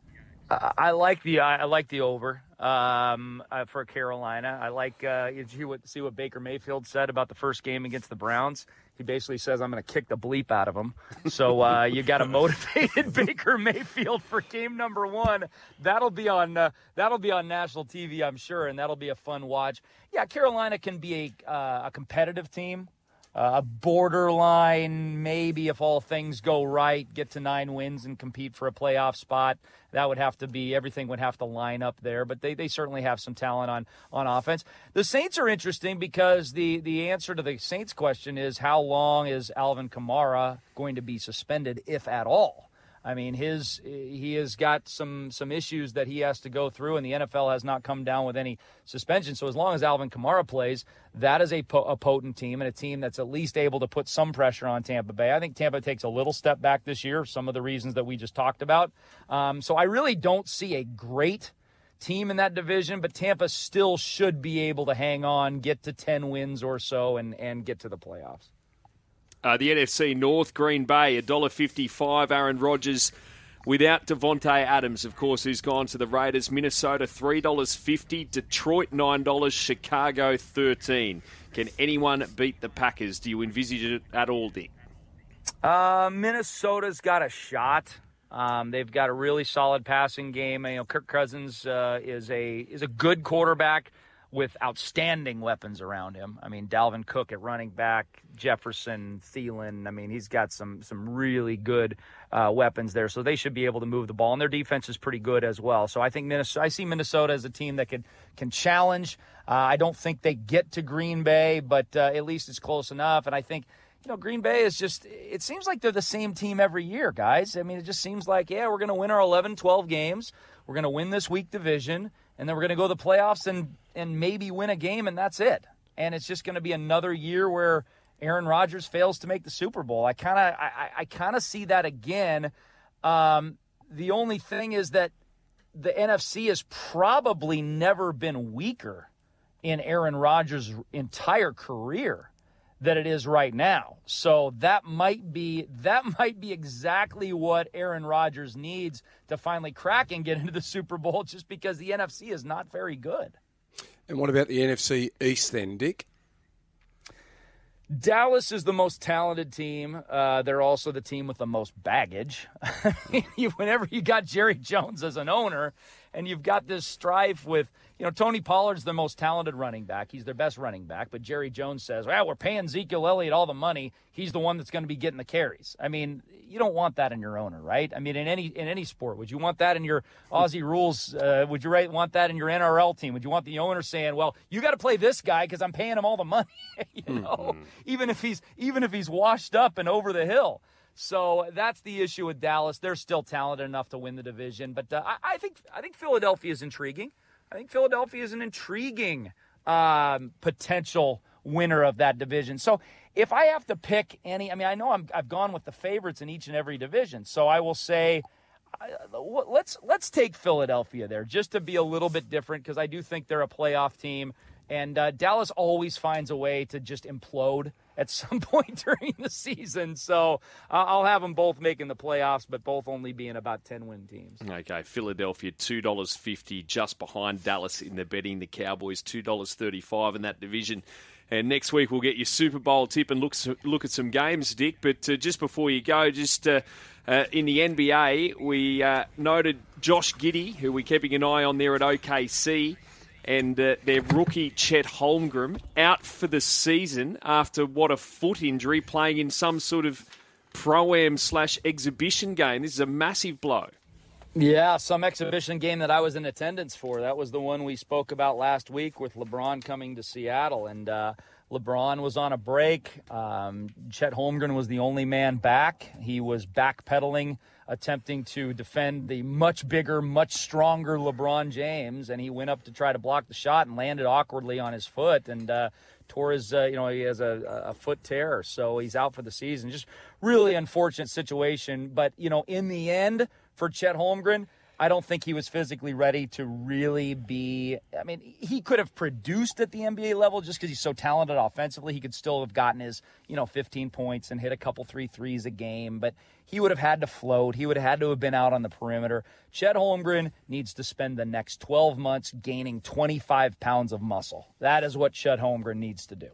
I like the I like the over um, uh, for Carolina. I like uh, you see what see what Baker Mayfield said about the first game against the Browns. He basically says, "I'm going to kick the bleep out of them." So uh, you got a motivated Baker Mayfield for game number one. That'll be on uh, that'll be on national TV, I'm sure, and that'll be a fun watch. Yeah, Carolina can be a uh, a competitive team. Uh, a borderline, maybe if all things go right, get to nine wins and compete for a playoff spot. That would have to be everything would have to line up there. But they, they certainly have some talent on on offense. The Saints are interesting because the the answer to the Saints question is how long is Alvin Kamara going to be suspended, if at all? I mean, his he has got some some issues that he has to go through, and the NFL has not come down with any suspension. So as long as Alvin Kamara plays, that is a, po- a potent team and a team that's at least able to put some pressure on Tampa Bay. I think Tampa takes a little step back this year, some of the reasons that we just talked about. Um, so I really don't see a great team in that division, but Tampa still should be able to hang on, get to ten wins or so, and and get to the playoffs. Uh, the NFC North, Green Bay, $1.55. Aaron Rodgers without Davante Adams, of course, who's gone to the Raiders. Minnesota, $3.50. Detroit, $9. Chicago, 13 Can anyone beat the Packers? Do you envisage it at all, Dick? Uh, Minnesota's got a shot. Um, they've got a really solid passing game. You know, Kirk Cousins uh, is a is a good quarterback with outstanding weapons around him. I mean, Dalvin Cook at running back, Jefferson, Thielen. I mean, he's got some some really good uh, weapons there. So they should be able to move the ball, and their defense is pretty good as well. So I think Minnesota. I see Minnesota as a team that can can challenge. Uh, I don't think they get to Green Bay, but uh, at least it's close enough. And I think you know, Green Bay is just, it seems like they're the same team every year, guys. I mean, it just seems like, yeah, we're going to win our 11, 12 games. We're going to win this week division, and then we're going to go to the playoffs and, and maybe win a game, and that's it. And it's just going to be another year where Aaron Rodgers fails to make the Super Bowl. I kind of, I, I kind of see that again. Um, the only thing is that the NFC has probably never been weaker in Aaron Rodgers' entire career that it is right now. So that might be that might be exactly what Aaron Rodgers needs to finally crack and get into the Super Bowl just because the NFC is not very good. And what about the NFC East then, Dick? Dallas is the most talented team. Uh, they're also the team with the most baggage. whenever you got Jerry Jones as an owner, and you've got this strife with, you know, Tony Pollard's the most talented running back. He's their best running back, but Jerry Jones says, "Well, we're paying Ezekiel Elliott all the money. He's the one that's going to be getting the carries." I mean, you don't want that in your owner, right? I mean, in any in any sport, would you want that in your Aussie rules? Uh, would you right, want that in your NRL team? Would you want the owner saying, "Well, you got to play this guy because I'm paying him all the money," you know, even if he's even if he's washed up and over the hill. So that's the issue with Dallas. They're still talented enough to win the division, but uh, I, I think I think Philadelphia is intriguing. I think Philadelphia is an intriguing um, potential winner of that division. So if I have to pick any, I mean, I know I'm, I've gone with the favorites in each and every division. So I will say let's let's take Philadelphia there just to be a little bit different because I do think they're a playoff team, and uh, Dallas always finds a way to just implode at some point during the season. So uh, I'll have them both making the playoffs, but both only being about ten win teams. Okay, Philadelphia two dollars fifty, just behind Dallas in the betting. The Cowboys two dollars thirty five in that division. And next week we'll get your Super Bowl tip and look look at some games, Dick. But uh, just before you go, just uh, uh, in the NBA, we uh, noted Josh Giddey, who we're keeping an eye on there at OKC, and uh, their rookie Chet Holmgren out for the season after what a foot injury, playing in some sort of pro am slash exhibition game. This is a massive blow. Yeah, some exhibition game that I was in attendance for. That was the one we spoke about last week with LeBron coming to Seattle. And uh, LeBron was on a break. Um, Chet Holmgren was the only man back. He was backpedaling, attempting to defend the much bigger, much stronger LeBron James. And he went up to try to block the shot and landed awkwardly on his foot. And, uh, tore his, uh, you know, he has a, a foot tear, so he's out for the season. Just really unfortunate situation. But, you know, in the end, for Chet Holmgren. I don't think he was physically ready to really be. I mean, he could have produced at the NBA level just because he's so talented offensively. He could still have gotten his, you know, 15 points and hit a couple three threes a game, but he would have had to float. He would have had to have been out on the perimeter. Chet Holmgren needs to spend the next 12 months gaining 25 pounds of muscle. That is what Chet Holmgren needs to do.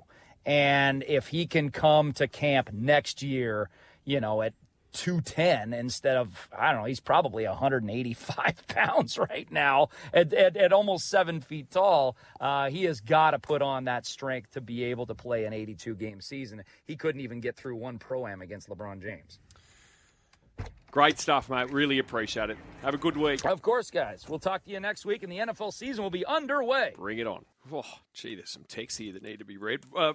And if he can come to camp next year, you know, at 210 instead of, I don't know, he's probably 185 pounds right now at, at, at almost seven feet tall. Uh, he has got to put on that strength to be able to play an 82 game season. He couldn't even get through one pro am against LeBron James. Great stuff, mate. Really appreciate it. Have a good week. Of course, guys. We'll talk to you next week, and the NFL season will be underway. Bring it on. Oh, gee, there's some texts here that need to be read. Uh,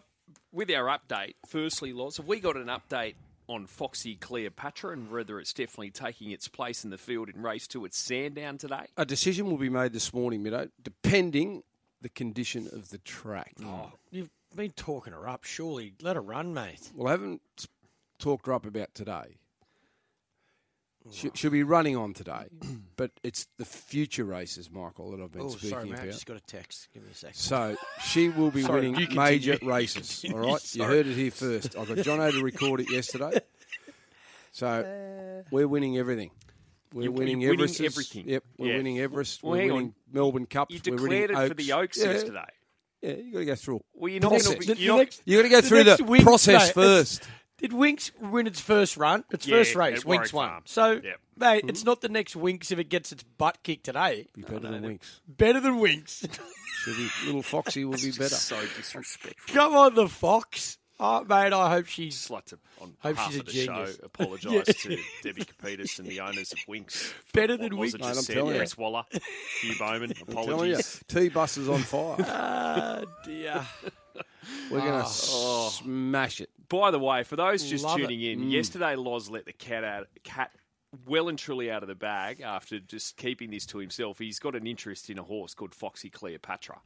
with our update, firstly, Loz, have we got an update on Foxy Cleopatra and whether it's definitely taking its place in the field in race two at Sandown today? A decision will be made this morning, Middo, depending the condition of the track. Oh, you've been talking her up. Surely let her run, mate. Well, I haven't talked her up about today. She, will be running on today, but it's the future races, Michael, that I've been oh, speaking sorry, mate, about. Just got a text. Give me a second. So she will be Sorry, winning major races. All right, you heard it here first. I got Jono to record it yesterday. So uh, we're winning everything. We're You're- winning you're winning Everest. everything. Yep, we're Yeah. winning Everest. Well, we're hang winning Melbourne Cup. You we're winning declared it for the Oaks yeah, yesterday. Yeah, you got to go through. Well, you're not going to be. You're the not, next- You got to go The through the Winx, process mate, first. Did Winx win its first run? Its Yeah, first race, Winx won. Farm. So, Yep. mate, Hmm? it's not the next Winx if it gets its butt kicked today. Be better than Winx. Better than Winx. Should be little Foxy will be better. so disrespectful. Come on, the Fox. Oh, mate, I hope she's. Just like to, on Hope behalf she's a of the genius. show, apologise to Debbie Kepitis and the owners of Winx. Better than Winx. it Mate, just I'm said. telling you. Chris Waller, Hugh Bowman, apologies. T bus is on fire. Ah, dear. We're going to Oh. smash it. By the way, for those just Love tuning it. in, yesterday Loz let the cat out, cat well and truly out of the bag after just keeping this to himself. He's got an interest in a horse called Foxy Cleopatra,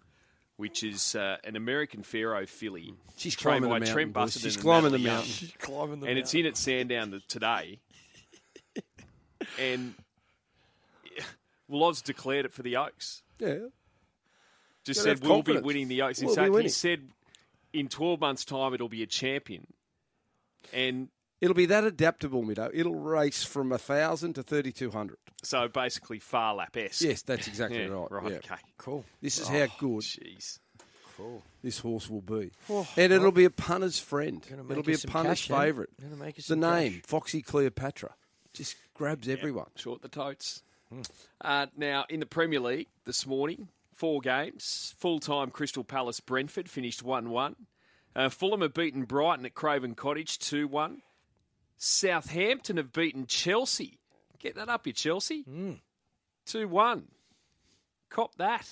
which is uh, an American Pharoah filly. She's trained climbing by the mountain, Trent boys. She's and climbing the mountain. She's climbing the and it's in at Sandown today. and well, Loz declared it for the Oaks. Yeah. Just said we'll be winning the Oaks. In We'll be fact, he said in 12 months' time it'll be a champion. And It'll be that adaptable, Middo. It'll race from 1,000 to 3,200. so basically Phar Lap esque. Yes, that's exactly Yeah, right. right. yeah. Okay. Cool. This is how good Jeez. Cool. this horse will be. Oh, and it'll be a punter's friend. It'll be a some punter's eh? favourite. Gonna make us The some name, cash. Foxy Cleopatra, just grabs everyone. Short the totes. Uh, now, in the Premier League this morning, four games. Full time Crystal Palace Brentford finished 1 1. Uh, Fulham have beaten Brighton at Craven Cottage 2 1. Southampton have beaten Chelsea. Get that up, you Chelsea. 2 1. Cop that.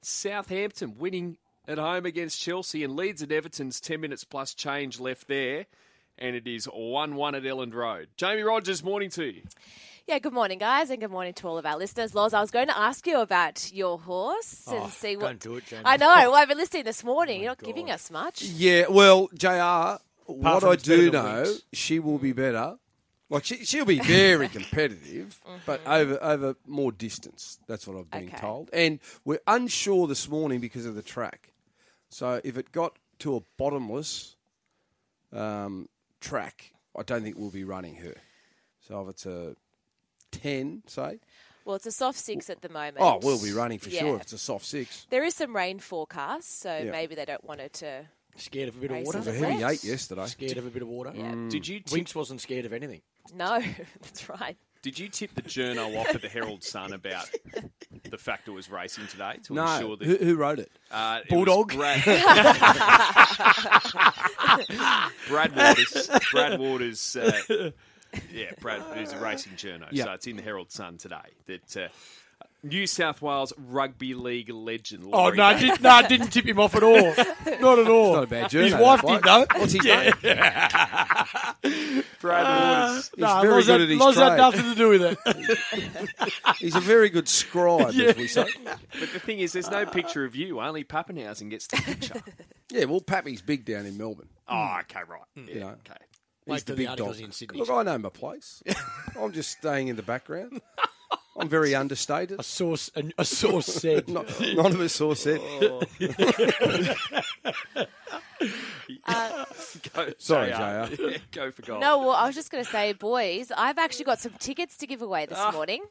Southampton winning at home against Chelsea and Leeds and Everton's 10 minutes plus change left there. And it is 1 1 at Elland Road. Jamie Rogers, morning to you. Yeah, good morning, guys, and good morning to all of our listeners. Loz, I was going to ask you about your horse and Oh, see what. don't do it, Jamie. I know. Well, I've been listening this morning. You're not giving us much. Yeah, well, JR, what I do know, Winx. she will be better Like she, she'll be very competitive, but over over more distance. That's what I've been Mm-hmm. Okay. told. And we're unsure this morning because of the track. So if it got to a bottomless um, track, I don't think we'll be running her. So if it's a ten, say, Well, it's a soft six at the moment. oh, we'll be running for Yeah. sure. If it's a soft six. There is some rain forecast, so Yeah. maybe they don't want her to. Scared of a bit of water. is It was a Wet. heavy eight yesterday. Scared of a bit of water. Yeah. Did you tip, Winks wasn't scared of anything. No, that's right. did you tip the journo off at the Herald Sun about the fact it was racing today to No, ensure that who, who wrote it? uh, it Bulldog? Brad, Brad Waters. Brad Waters. Uh, yeah, Brad is a racing journo, Yeah. so it's in the Herald Sun today that. Uh, New South Wales rugby league legend. Oh no, I did, no, I didn't tip him off at all. Not at all. Not a bad journey. His wife did though. What's his name? Brad Waters. He's very Loz good had, at his Loz had trade. nothing to do with it. He's a very good scribe, as we say. But the thing is, there's no picture of you. Only Papenhuyzen gets the picture. Yeah, well, Pappy's big down in Melbourne. oh, okay, right. Yeah, You know. okay. He's Wait the the big dog. in Sydney. Look, I know my place. I'm just staying in the background. I'm very understated. A source, a, a source said. Not, none of us saw said. Uh, Go, Sorry, JR. JR. Yeah, go for gold. no, well, I was just going to say, boys, I've actually got some tickets to give away this morning.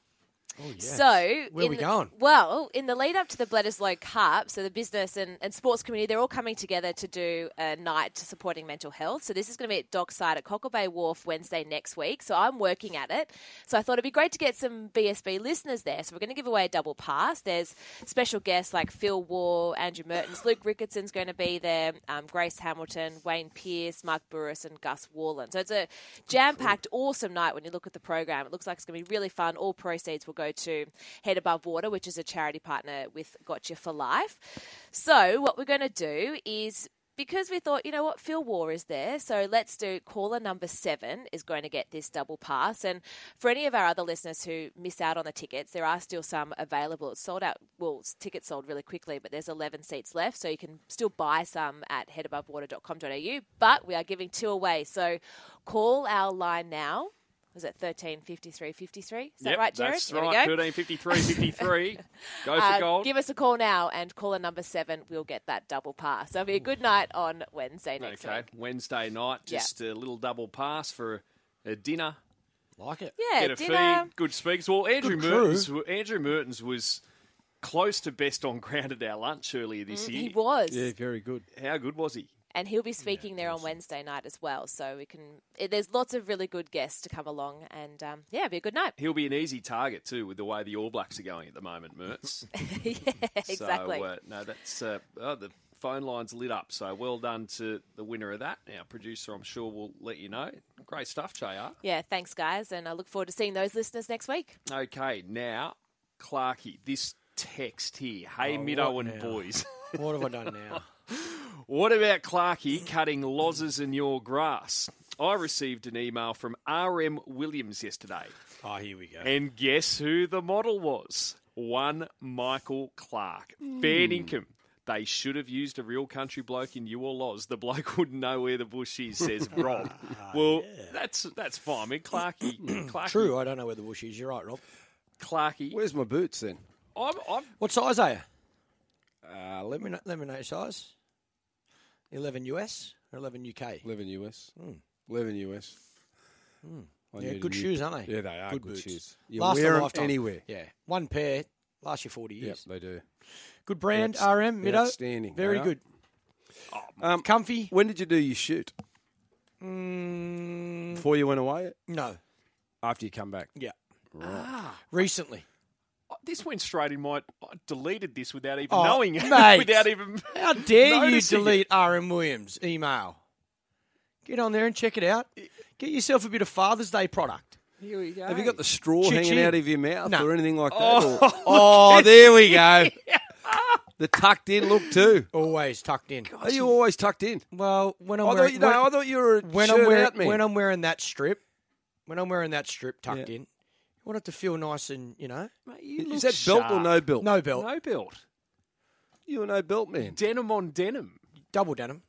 Oh, So, Where in we the- going? Well, in the lead up to the Bledisloe Cup, so the business and, and sports community, they're all coming together to do a night supporting mental health. So this is going to be at Dockside at Cockle Bay Wharf Wednesday next week. So I'm working at it. So I thought it'd be great to get some BSB listeners there. So we're going to give away a double pass. There's special guests like Phil Waugh, Andrew Mehrtens, Luke Ricketson's going to be there, um, Grace Hamilton, Wayne Pearce, Mark Burris, and Gus Worland. So it's a jam-packed, awesome night when you look at the program. It looks like it's going to be really fun. All proceeds will go to Head Above Water, which is a charity partner with Gotcha for Life. So what we're going to do is because we thought, you know what, Phil Waugh is there, so let's do caller number seven is going to get this double pass. And for any of our other listeners who miss out on the tickets, there are still some available. It's sold out, well, tickets sold really quickly, but there's 11 seats left, so you can still buy some at headabovewater.com.au. But we are giving two away, so call our line now. Was it 13 53 53? Is that Yep, right, Jared? That's There right. go. 13, 53, 53. Go for Uh, gold. give us a call now, and caller number seven We'll get that double pass. So it'll be a good night on Wednesday next okay, week. Wednesday night, Yeah. just a little double pass for a dinner. Like it. Yeah, Get a dinner. feed, good speaks. Well, Andrew Good crew. Mehrtens, Andrew Mehrtens was close to best on ground at our lunch earlier this year. Mm, He was, Yeah, very good. How good was he? And he'll be speaking there on Wednesday night as well. So we can. eh, There's lots of really good guests to come along, and um, yeah, it'll be a good night. He'll be an easy target too, with the way the All Blacks are going at the moment, Mertz. yeah, exactly. So, uh, no, that's uh, oh, the phone line's lit up. So well done to the winner of that. Our producer, I'm sure, will let you know. Great stuff, Jr. yeah, thanks, guys, and I look forward to seeing those listeners next week. Okay, now Clarky, this text here. Hey, Oh, Middo and now? boys. What have I done now? What about Clarky cutting lozes in your grass? I received an email from RM Williams yesterday. Oh, here we go. And guess who the model was? One Michael Clark. Fair income. They should have used a real country bloke in you or Loz. The bloke wouldn't know where the bush is, says Rob. well, that's that's fine. I mean, Clarky, Clarky, True, I don't know where the bush is. You're right, Rob. Clarky. Where's my boots then? I'm, I'm, What size are you? Uh, Let me know, let me know your size. 11 US or 11 UK? 11 US. 11 US. I Hmm. Yeah, good new- shoes, aren't they? Yeah, they are Good good, shoes. You Last wear a 'em lifetime. anywhere. Yeah, one pair last you 40 years. Yep, they do. Good brand, Outs- RM, Middo. outstanding, Very good. Um, Comfy? when did you do your shoot? Mm, Before you went away? no. After you come back? Yeah. Right. Recently. This went straight in uh, my. I deleted this without even Oh, knowing it. mate. without even. How dare you Noticing delete RM Williams email? Get on there and check it out. Get yourself a bit of Father's Day product. Here we go. Have you got the straw Chit hanging out of your mouth No. or anything like that? Oh, or- oh, there we go. the tucked in look too. Always tucked in. Are you always tucked in? Well, when I'm I thought, wearing you, no, I thought you were a when shirt I'm wearing out man. when I'm wearing that strip, when I'm wearing that strip tucked Yeah. in, you want it to feel nice and you know, Mate, you Is look that belt or no belt? no belt, No belt. You a no belt man. Denim on denim. double denim,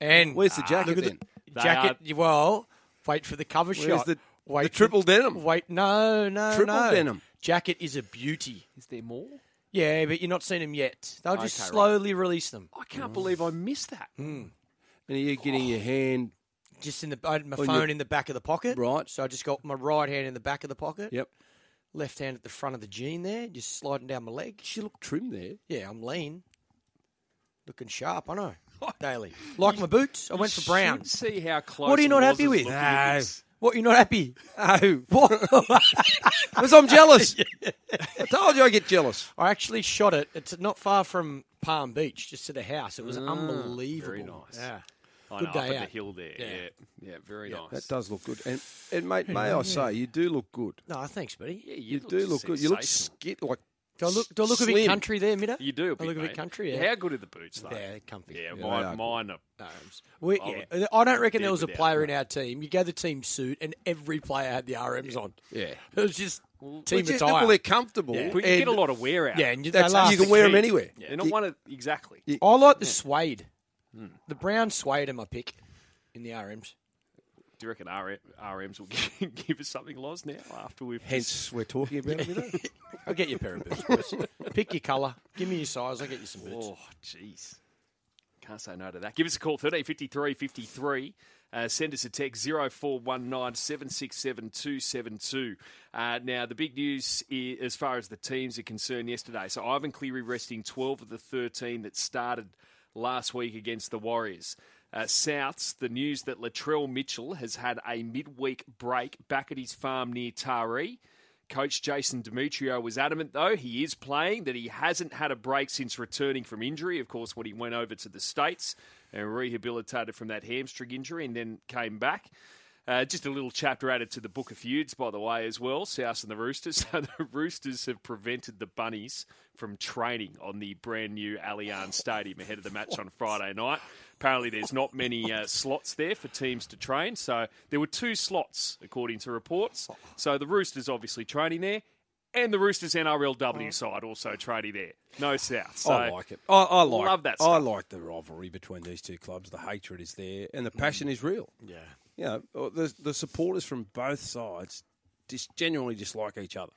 and Where's the ah, jacket look at then? the jacket. Well, Wait for the cover Where's shot. the- Wait the for- triple denim? Wait, no, no, Triple no. denim. Jacket is a beauty. Is there more? Yeah, but you're not seeing them yet. They'll just Okay, right. slowly release them. I can't believe I missed that. Hmm. And are you're getting your hand. Just in the, I had my On phone your- in the back of the pocket. Right. So I just got my right hand in the back of the pocket. Yep. Left hand at the front of the jean there, just sliding down my leg. She looked trim there. Yeah, I'm lean. Looking sharp, I know. Daily. Like my boots, I went for brown. Should see how close. What are you not happy with? looking at this. What, you're not happy? Oh, what? because I'm jealous. I told you I get jealous. I actually shot it. It's not far from Palm Beach, just to the house. It was ah, unbelievable. very nice. Yeah. I Good know, day up at out. the hill there. Yeah. Yeah, yeah, very nice. That does look good. And, and mate, may I say, you do look good. No, thanks, buddy. Yeah, You, do look good. You look sensational. skit like. Do I look, do I look a bit country there, Midder? You do. A I bit, look a bit country, yeah. How good are the boots, though? Yeah, they're comfy. Yeah, they mine, are mine are. Arms. We, I yeah, I don't reckon there was a player in our team. You go the team suit, and every player had the RMs on. Yeah. It was just team Which attire. well, they're comfortable. Yeah. But you and get a lot of wear out. yeah, and you, they last. you can the wear them key. anywhere. They're not one of exactly. I like the suede. The brown suede are my pick in the RMs. Do you reckon RM, RMs will give, give us something, Loz, now after we've Hence, we're talking about it. you know? I'll get you a pair of boots. boys. Pick your colour. Give me your size. I'll get you some boots. Oh, jeez. Can't say no to that. Give us a call, 13 53 53. Uh, send us a text, 0419 767 272. Uh, Now, the big news i as far as the teams are concerned yesterday. So, Ivan Cleary resting 12 of the 13 that started last week against the Warriors. Uh, Souths, the news that Latrell Mitchell has had a midweek break back at his farm near Taree. Coach Jason Demetriou was adamant, though, he is playing, that he hasn't had a break since returning from injury. Of course, when he went over to the States and rehabilitated from that hamstring injury and then came back. Uh, just a little chapter added to the Book of Feuds, by the way, as well. South and the Roosters. So the Roosters have prevented the Bunnies from training on the brand new Allianz Stadium ahead of the match on Friday night. Apparently, there's not many uh, slots there for teams to train. So there were two slots, according to reports. So the Roosters obviously training there, and the Roosters NRLW side also training there. No South. So I like it. I, I like. love that I like the rivalry between these two clubs. The hatred is there, and the passion is real. Yeah. You know, uh, the the supporters from both sides just genuinely dislike each other,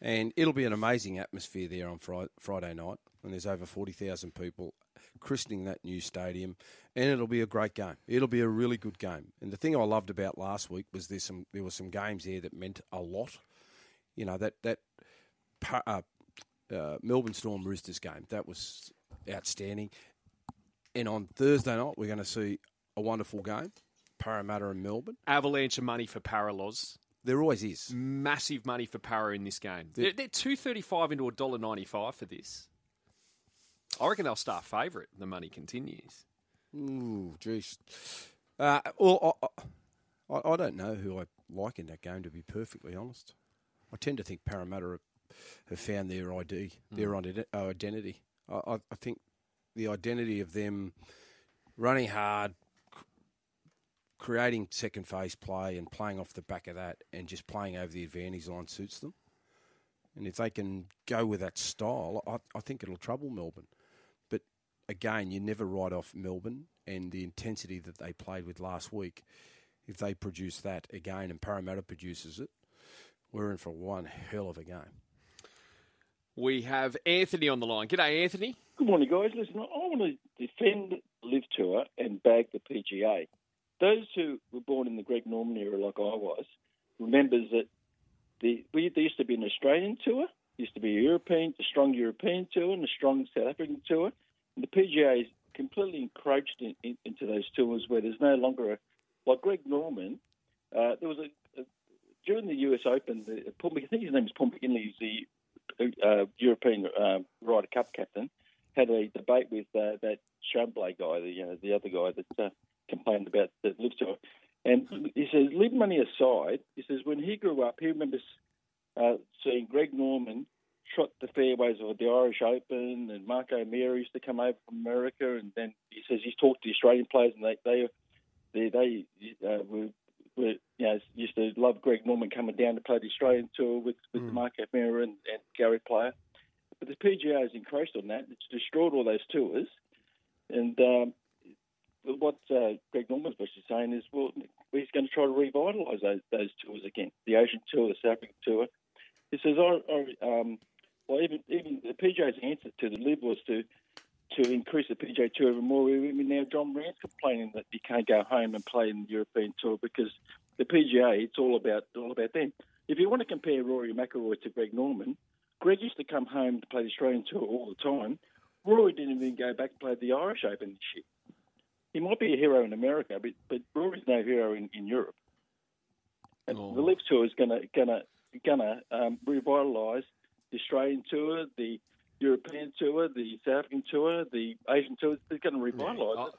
and it'll be an amazing atmosphere there on Friday, night when there's over forty thousand people christening that new stadium, and it'll be a great game. It'll be a really good game. And the thing I loved about last week was there's some there were some games there that meant a lot. You know that that uh, uh, Melbourne Storm Roosters game that was outstanding. And on Thursday night we're going to see a wonderful game, Parramatta and Melbourne. avalanche of money for Paralos. There always is. massive money for Para in this game. They're, they're two thirty five into a dollar ninety five for this. I reckon they'll start favourite. The money continues. Ooh, jeez. Uh, well, I, I, I don't know who I like in that game. To be perfectly honest, I tend to think Parramatta have, found their ID, their identi- uh, identity. I, I, think the identity of them running hard, creating second phase play, and playing off the back of that, and just playing over the advantage line suits them. And if they can go with that style, I, I think it'll trouble Melbourne. But again, you never write off Melbourne and the intensity that they played with last week. If they produce that again and Parramatta produces it, we're in for one hell of a game. We have Anthony on the line. G'day, Anthony. Good morning, guys. Listen, I want to defend Liv Tour and bag the PGA. Those who were born in the Greg Norman era, like I was, remembers that the we, there used to be an Australian tour, used to be a European, a strong European tour, and a strong South African tour. And the PGA is completely encroached in, in, into those tours where there's no longer a like Greg Norman. Uh, there was a, a during the US Open, the, Paul, I think his name is Paul McGinley, who's the uh, European uh, Ryder Cup captain, had a debate with uh, that Chamblee guy, the uh, the other guy that uh, complained about the Liv tour. And he says, leave money aside. He says when he grew up, he remembers uh, seeing Greg Norman trot the fairways of the Irish Open, and Mark O'Meara used to come over from America, and then he says he's talked to the Australian players, and they they they, they uh, were, were you know used to love Greg Norman coming down to play the Australian tour with with Mark O'Meara and, and Gary Player. But the PGA has encroached on that. It's destroyed all those tours, and um, what uh, Greg Norman's basically saying is, well, he's going to try to revitalise those, those tours again, the Asian Tour, the South African Tour. He says, I, I, um, well, even even the PGA's answer to the Liv was to to increase the PGA Tour even more. Even now, Jon Rahm's complaining that you can't go home and play in the European Tour because the PGA, it's all about all about them. If you want to compare Rory McIlroy to Greg Norman, Greg used to come home to play the Australian Tour all the time. Rory didn't even go back and play the Irish Open this year. He might be a hero in America, but but Rory's no hero in, in Europe. And Oh. the Liv Tour is going to gonna gonna um, revitalise the Australian Tour, the European Tour, the South African Tour, the Asian Tour. They're going to revitalise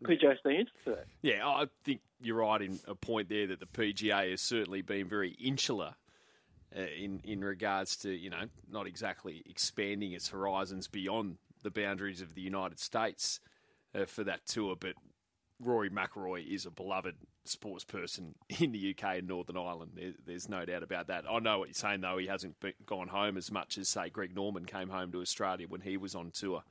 Yeah, it. PGA stands for that. Yeah, I think you're right in a point there that the PGA has certainly been very insular uh, in in regards to you know not exactly expanding its horizons beyond the boundaries of the United States uh, for that tour. But Rory McIlroy is a beloved sports person in the UK and Northern Ireland. There, there's no doubt about that. I know what you're saying though. He hasn't been, gone home as much as say Greg Norman came home to Australia when he was on tour.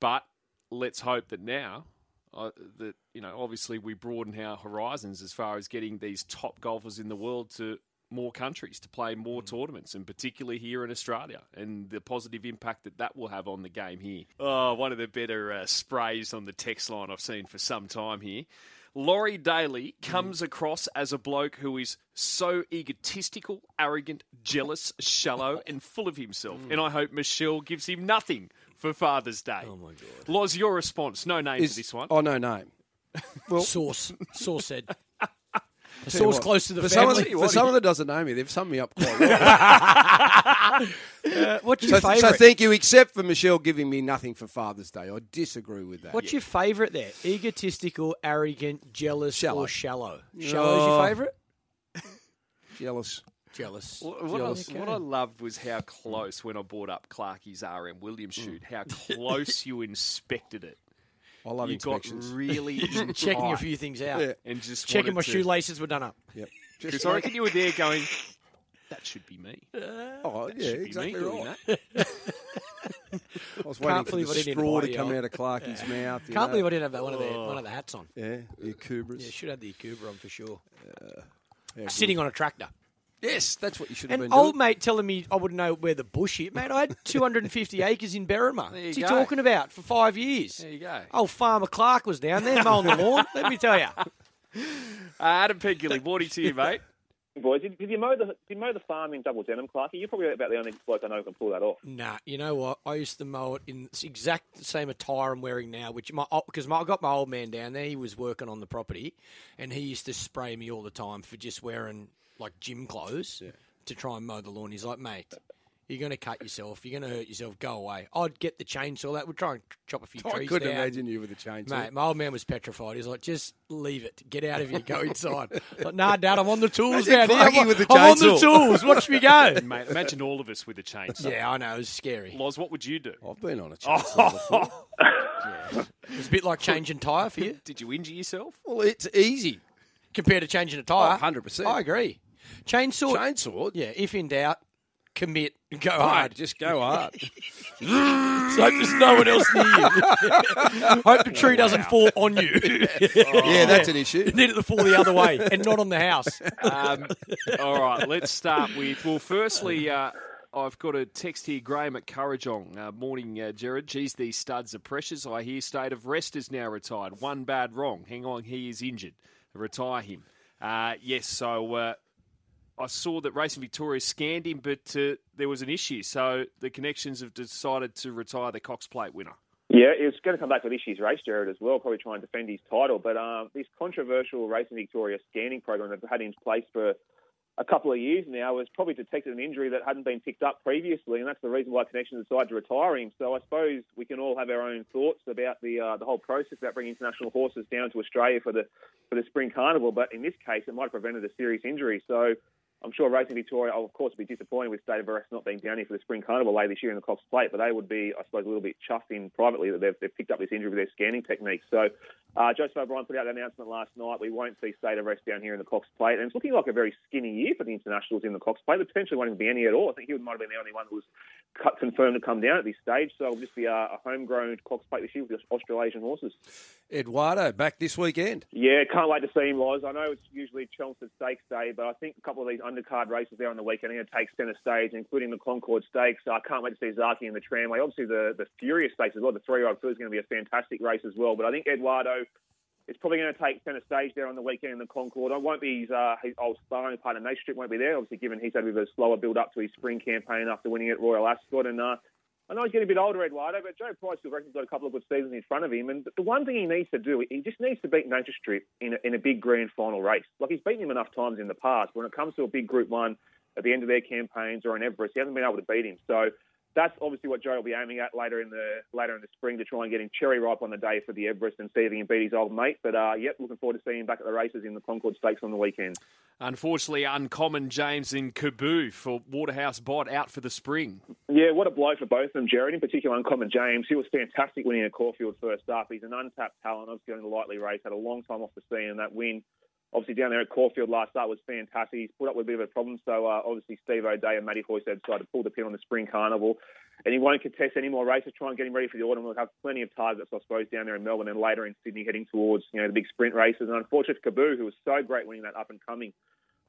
But let's hope that now uh, that you know obviously we broaden our horizons as far as getting these top golfers in the world to more countries to play more mm. tournaments and particularly here in Australia and the positive impact that that will have on the game here. Oh, one of the better uh, sprays on the text line I've seen for some time here. Laurie Daley mm. comes across as a bloke who is so egotistical, arrogant, jealous, shallow, and full of himself. Mm. And I hope Michelle gives him nothing for Father's Day. Oh my God! Loz, your response? No name Is- for this one. Oh, no name. Source. Source said. A Tell you source what, close to the for someone, family. for someone that doesn't know me, they've summed me up quite well. Uh, what's your so, favourite? so thank you, except for Michelle giving me nothing for Father's Day. I disagree with that. What's your favourite there? Egotistical, arrogant, jealous, Shallow. or shallow? Shallow is your favourite? Jealous. Jealous. What, what, Jealous. I, what I loved was how close when I bought up Clarkie's RM Williams Mm. shoot, how close you inspected it. I love you got inspections. really Checking a few things out. Yeah. and just Checking my to- shoelaces were done up. Yep. Because Just I like, reckon you were there going, that should be me. Uh, oh, That yeah, exactly me right. I was Can't waiting for believe the I didn't straw to invite come on. out of Clarkie's mouth. Can't know. believe I didn't have that one of the oh. one of the hats on. Yeah, the Kubras. Yeah, should have the Akubra on for sure. Uh, yeah, Sitting on a tractor. Yes, that's what you should have And been old doing. mate telling me I wouldn't know where the bush is. Mate, I had 250 acres in Berrima. There you What's he go. talking about for five years? There you go. Old Farmer Clark was down there mowing the lawn. Let me tell you. Uh, Adam Pengilly, morning to you, mate. Boys, did, did you mow the did you mow the farm in double denim, Clarky? You're probably about the only bloke I know who can pull that off. Nah, you know what? I used to mow it in the exact same attire I'm wearing now, which my because my, I got my old man down there. He was working on the property, and he used to spray me all the time for just wearing like gym clothes to try and mow the lawn. He's like, mate. You're going to cut yourself. You're going to hurt yourself. Go away. I'd get the chainsaw. That would try and chop a few I trees I couldn't down. imagine you with a chainsaw. Mate, my old man was petrified. He's like, just leave it. Get out of here. Go inside. like, nah, Dad, I'm on the tools Imagine now. I'm, Clarky on- with the I'm on the tools. Watch me go. Mate, imagine all of us with a chainsaw. yeah, I know. It was scary. Loz, what would you do? I've been on a chainsaw before. It was a bit like changing tyre for you Did you injure yourself? Well, it's easy. compared to changing a tyre. Oh, 100%. I agree. Chainsaw. Chainsaw? yeah, if in doubt, commit. Go Hard. hard. Just go hard. So hope there's no one else near you. hope the tree doesn't fall on you. yeah, that's an issue. Need it to fall the other way and not on the house. Um, all right, let's start with. Well, firstly, uh, I've got a text here, Graham at Kurrajong. Uh, morning, uh, Jared. Geez, these studs are precious. I hear State of Rest is now retired. One bad wrong. Hang on, he is injured. Retire him. Uh, yes, so uh, I saw that Racing Victoria scanned him, but uh, there was an issue. So the connections have decided to retire the Cox Plate winner. Yeah, it's going to come back with year's race, Jared, as well. Probably try and defend his title. But um, this controversial Racing Victoria scanning program they've had in place for a couple of years now has probably detected an injury that hadn't been picked up previously, and that's the reason why Connections decided to retire him. So I suppose we can all have our own thoughts about the uh, the whole process about bringing international horses down to Australia for the for the spring carnival. But in this case, it might have prevented a serious injury. So I'm sure Racing Victoria, will of course, be disappointed with State of Rest not being down here for the Spring Carnival later this year in the Cox Plate, but they would be, I suppose, a little bit chuffed in privately that they've, they've picked up this injury with their scanning techniques. So uh, Joseph O'Brien put out an announcement last night. We won't see State of Rest down here in the Cox Plate, and it's looking like a very skinny year for the internationals in the Cox Plate. There potentially won't even be any at all. I think he might have been the only one that was cut, confirmed to come down at this stage. So it'll just be a, a homegrown Cox Plate this year with Australasian horses. Eduardo back this weekend. Yeah, can't wait to see him, Loz. I know it's usually Chelmsford Stakes Day, but I think a couple of these undercard races there on the weekend are going to take centre stage, including the Concord Stakes. I can't wait to see Zaaki in the tramway. Obviously, the, the Furious Stakes as well, the three-year-old is going to be a fantastic race as well. But I think Eduardo is probably going to take centre stage there on the weekend in the Concord. I won't be his, uh, his old sparring partner, Nature Strip won't be there, obviously, given he's had a bit of a slower build up to his spring campaign after winning at Royal Ascot. And uh, I know he's getting a bit older, Eduardo, but Joe Pride still reckons he's got a couple of good seasons in front of him. And the one thing he needs to do, he just needs to beat Nature Strip in a, in a big grand final race. Like he's beaten him enough times in the past. But When it comes to a big Group One at the end of their campaigns or in Everest, he hasn't been able to beat him. So that's obviously what Joe will be aiming at later in the later in the spring to try and get him cherry ripe on the day for the Everest and see if he can beat his old mate. But uh, yep, looking forward to seeing him back at the races in the Concord Stakes on the weekend. Unfortunately, uncommon James in Kaboo for Waterhouse Bott out for the spring. Yeah, what a blow for both of them, Jared. In particular, uncommon James. He was fantastic winning at Caulfield first up. He's an untapped talent. Obviously, going the lightly race, had a long time off the scene, and that win obviously down there at Caulfield last start was fantastic. He's put up with a bit of a problem. So uh, obviously Steve O'Dea and Matty Hoyce decided to pull the pin on the Spring Carnival. And he won't contest any more races, try and get him ready for the autumn. We'll have plenty of targets, I suppose, down there in Melbourne and later in Sydney heading towards, you know, the big sprint races. And unfortunately, Kaboo, who was so great winning that up and coming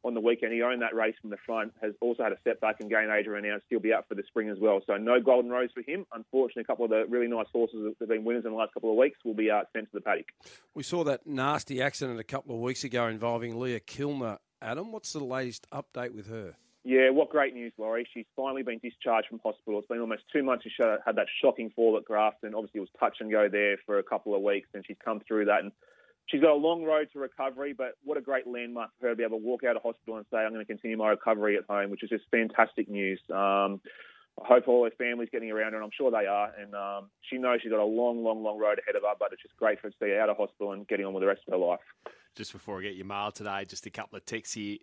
on the weekend. He owned that race from the front, has also had a setback and gain age announced he'll be out for the spring as well. So no golden rose for him. Unfortunately, a couple of the really nice horses that have been winners in the last couple of weeks will be uh, sent to the paddock. We saw that nasty accident a couple of weeks ago involving Leah Kilner. Adam, what's the latest update with her? Yeah, what great news, Laurie. She's finally been discharged from hospital. It's been almost two months she had that shocking fall at Grafton. Obviously, it was touch and go there for a couple of weeks, and she's come through that. And she's got a long road to recovery, but what a great landmark for her to be able to walk out of hospital and say, I'm going to continue my recovery at home, which is just fantastic news. Um, I hope all her family's getting around her, and I'm sure they are. And um, she knows she's got a long, long, long road ahead of her, but it's just great for her to see out of hospital and getting on with the rest of her life. Just before I get your mail today, just a couple of texts here.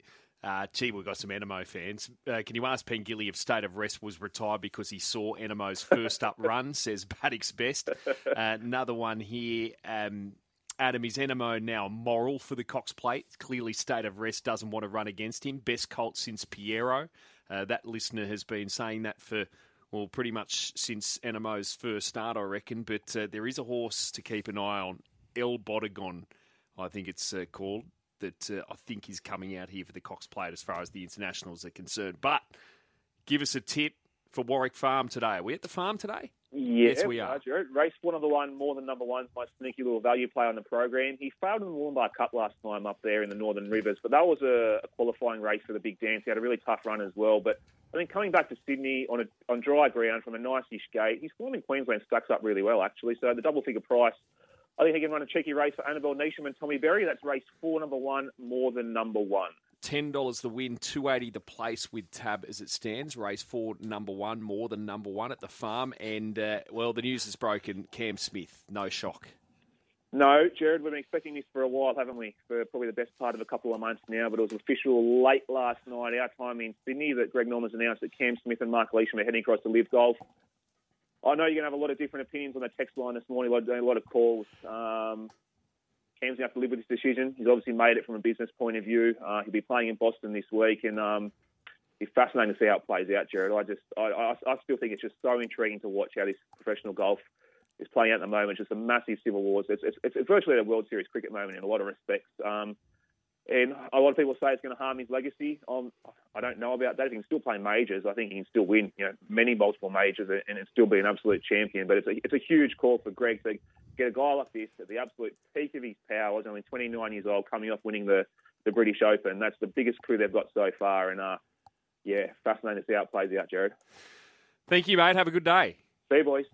Uh, gee, we've got some Anamoe fans. Uh, can you ask Pengilly if State of Rest was retired because he saw Anamoe's first up run, says Paddock's best. Uh, another one here. Um, Adam, is Anamoe now moral for the Cox Plate? Clearly, State of Rest doesn't want to run against him. Best colt since Pierro. Uh, that listener has been saying that for, well, pretty much since Anamoe's first start, I reckon. But uh, there is a horse to keep an eye on. El Bodegon, I think it's uh, called, that uh, I think is coming out here for the Cox Plate as far as the internationals are concerned. But give us a tip for Warwick Farm today. Are we at the farm today? Yeah, yes, we are. Race one of the one more than number one. My sneaky little value play on the program. He failed in the Wollumbin Cup last time up there in the Northern Rivers, but that was a, a qualifying race for the big dance. He had a really tough run as well. But I think coming back to Sydney on a, on dry ground from a nice-ish gate, his form in Queensland stacks up really well actually. So the double figure price. I think he can run a cheeky race for Annabelle Neasham and Tommy Berry. That's race four, number one, more than number one. Ten dollars the win, two eighty the place with Tab as it stands. Race four, number one, more than number one at the farm. And uh, well, the news is broken. Cam Smith, no shock. No, Jared, we've been expecting this for a while, haven't we? For probably the best part of a couple of months now. But it was official late last night, our time in Sydney, that Greg Norman's announced that Cam Smith and Marc Leishman are heading across to Liv Golf. I know you're going to have a lot of different opinions on the text line this morning, a lot of calls. Um, Cam's going to have to live with this decision. He's obviously made it from a business point of view. Uh, he'll be playing in Boston this week, and um, it's fascinating to see how it plays out, Jared. I just, I, I, I, still think it's just so intriguing to watch how this professional golf is playing out at the moment. Just a massive civil war. It's, it's, it's virtually a World Series cricket moment in a lot of respects. Um, and a lot of people say it's going to harm his legacy. Um, I don't know about that. If he can still play majors, I think he can still win, you know, many multiple majors and, and still be an absolute champion. But it's a, it's a huge call for Greg to get a guy like this at the absolute peak of his powers, only 29 years old, coming off winning the, the British Open. That's the biggest crew they've got so far. And, uh, yeah, fascinating to see how it plays out, Jared. Thank you, mate. Have a good day. See you, boys.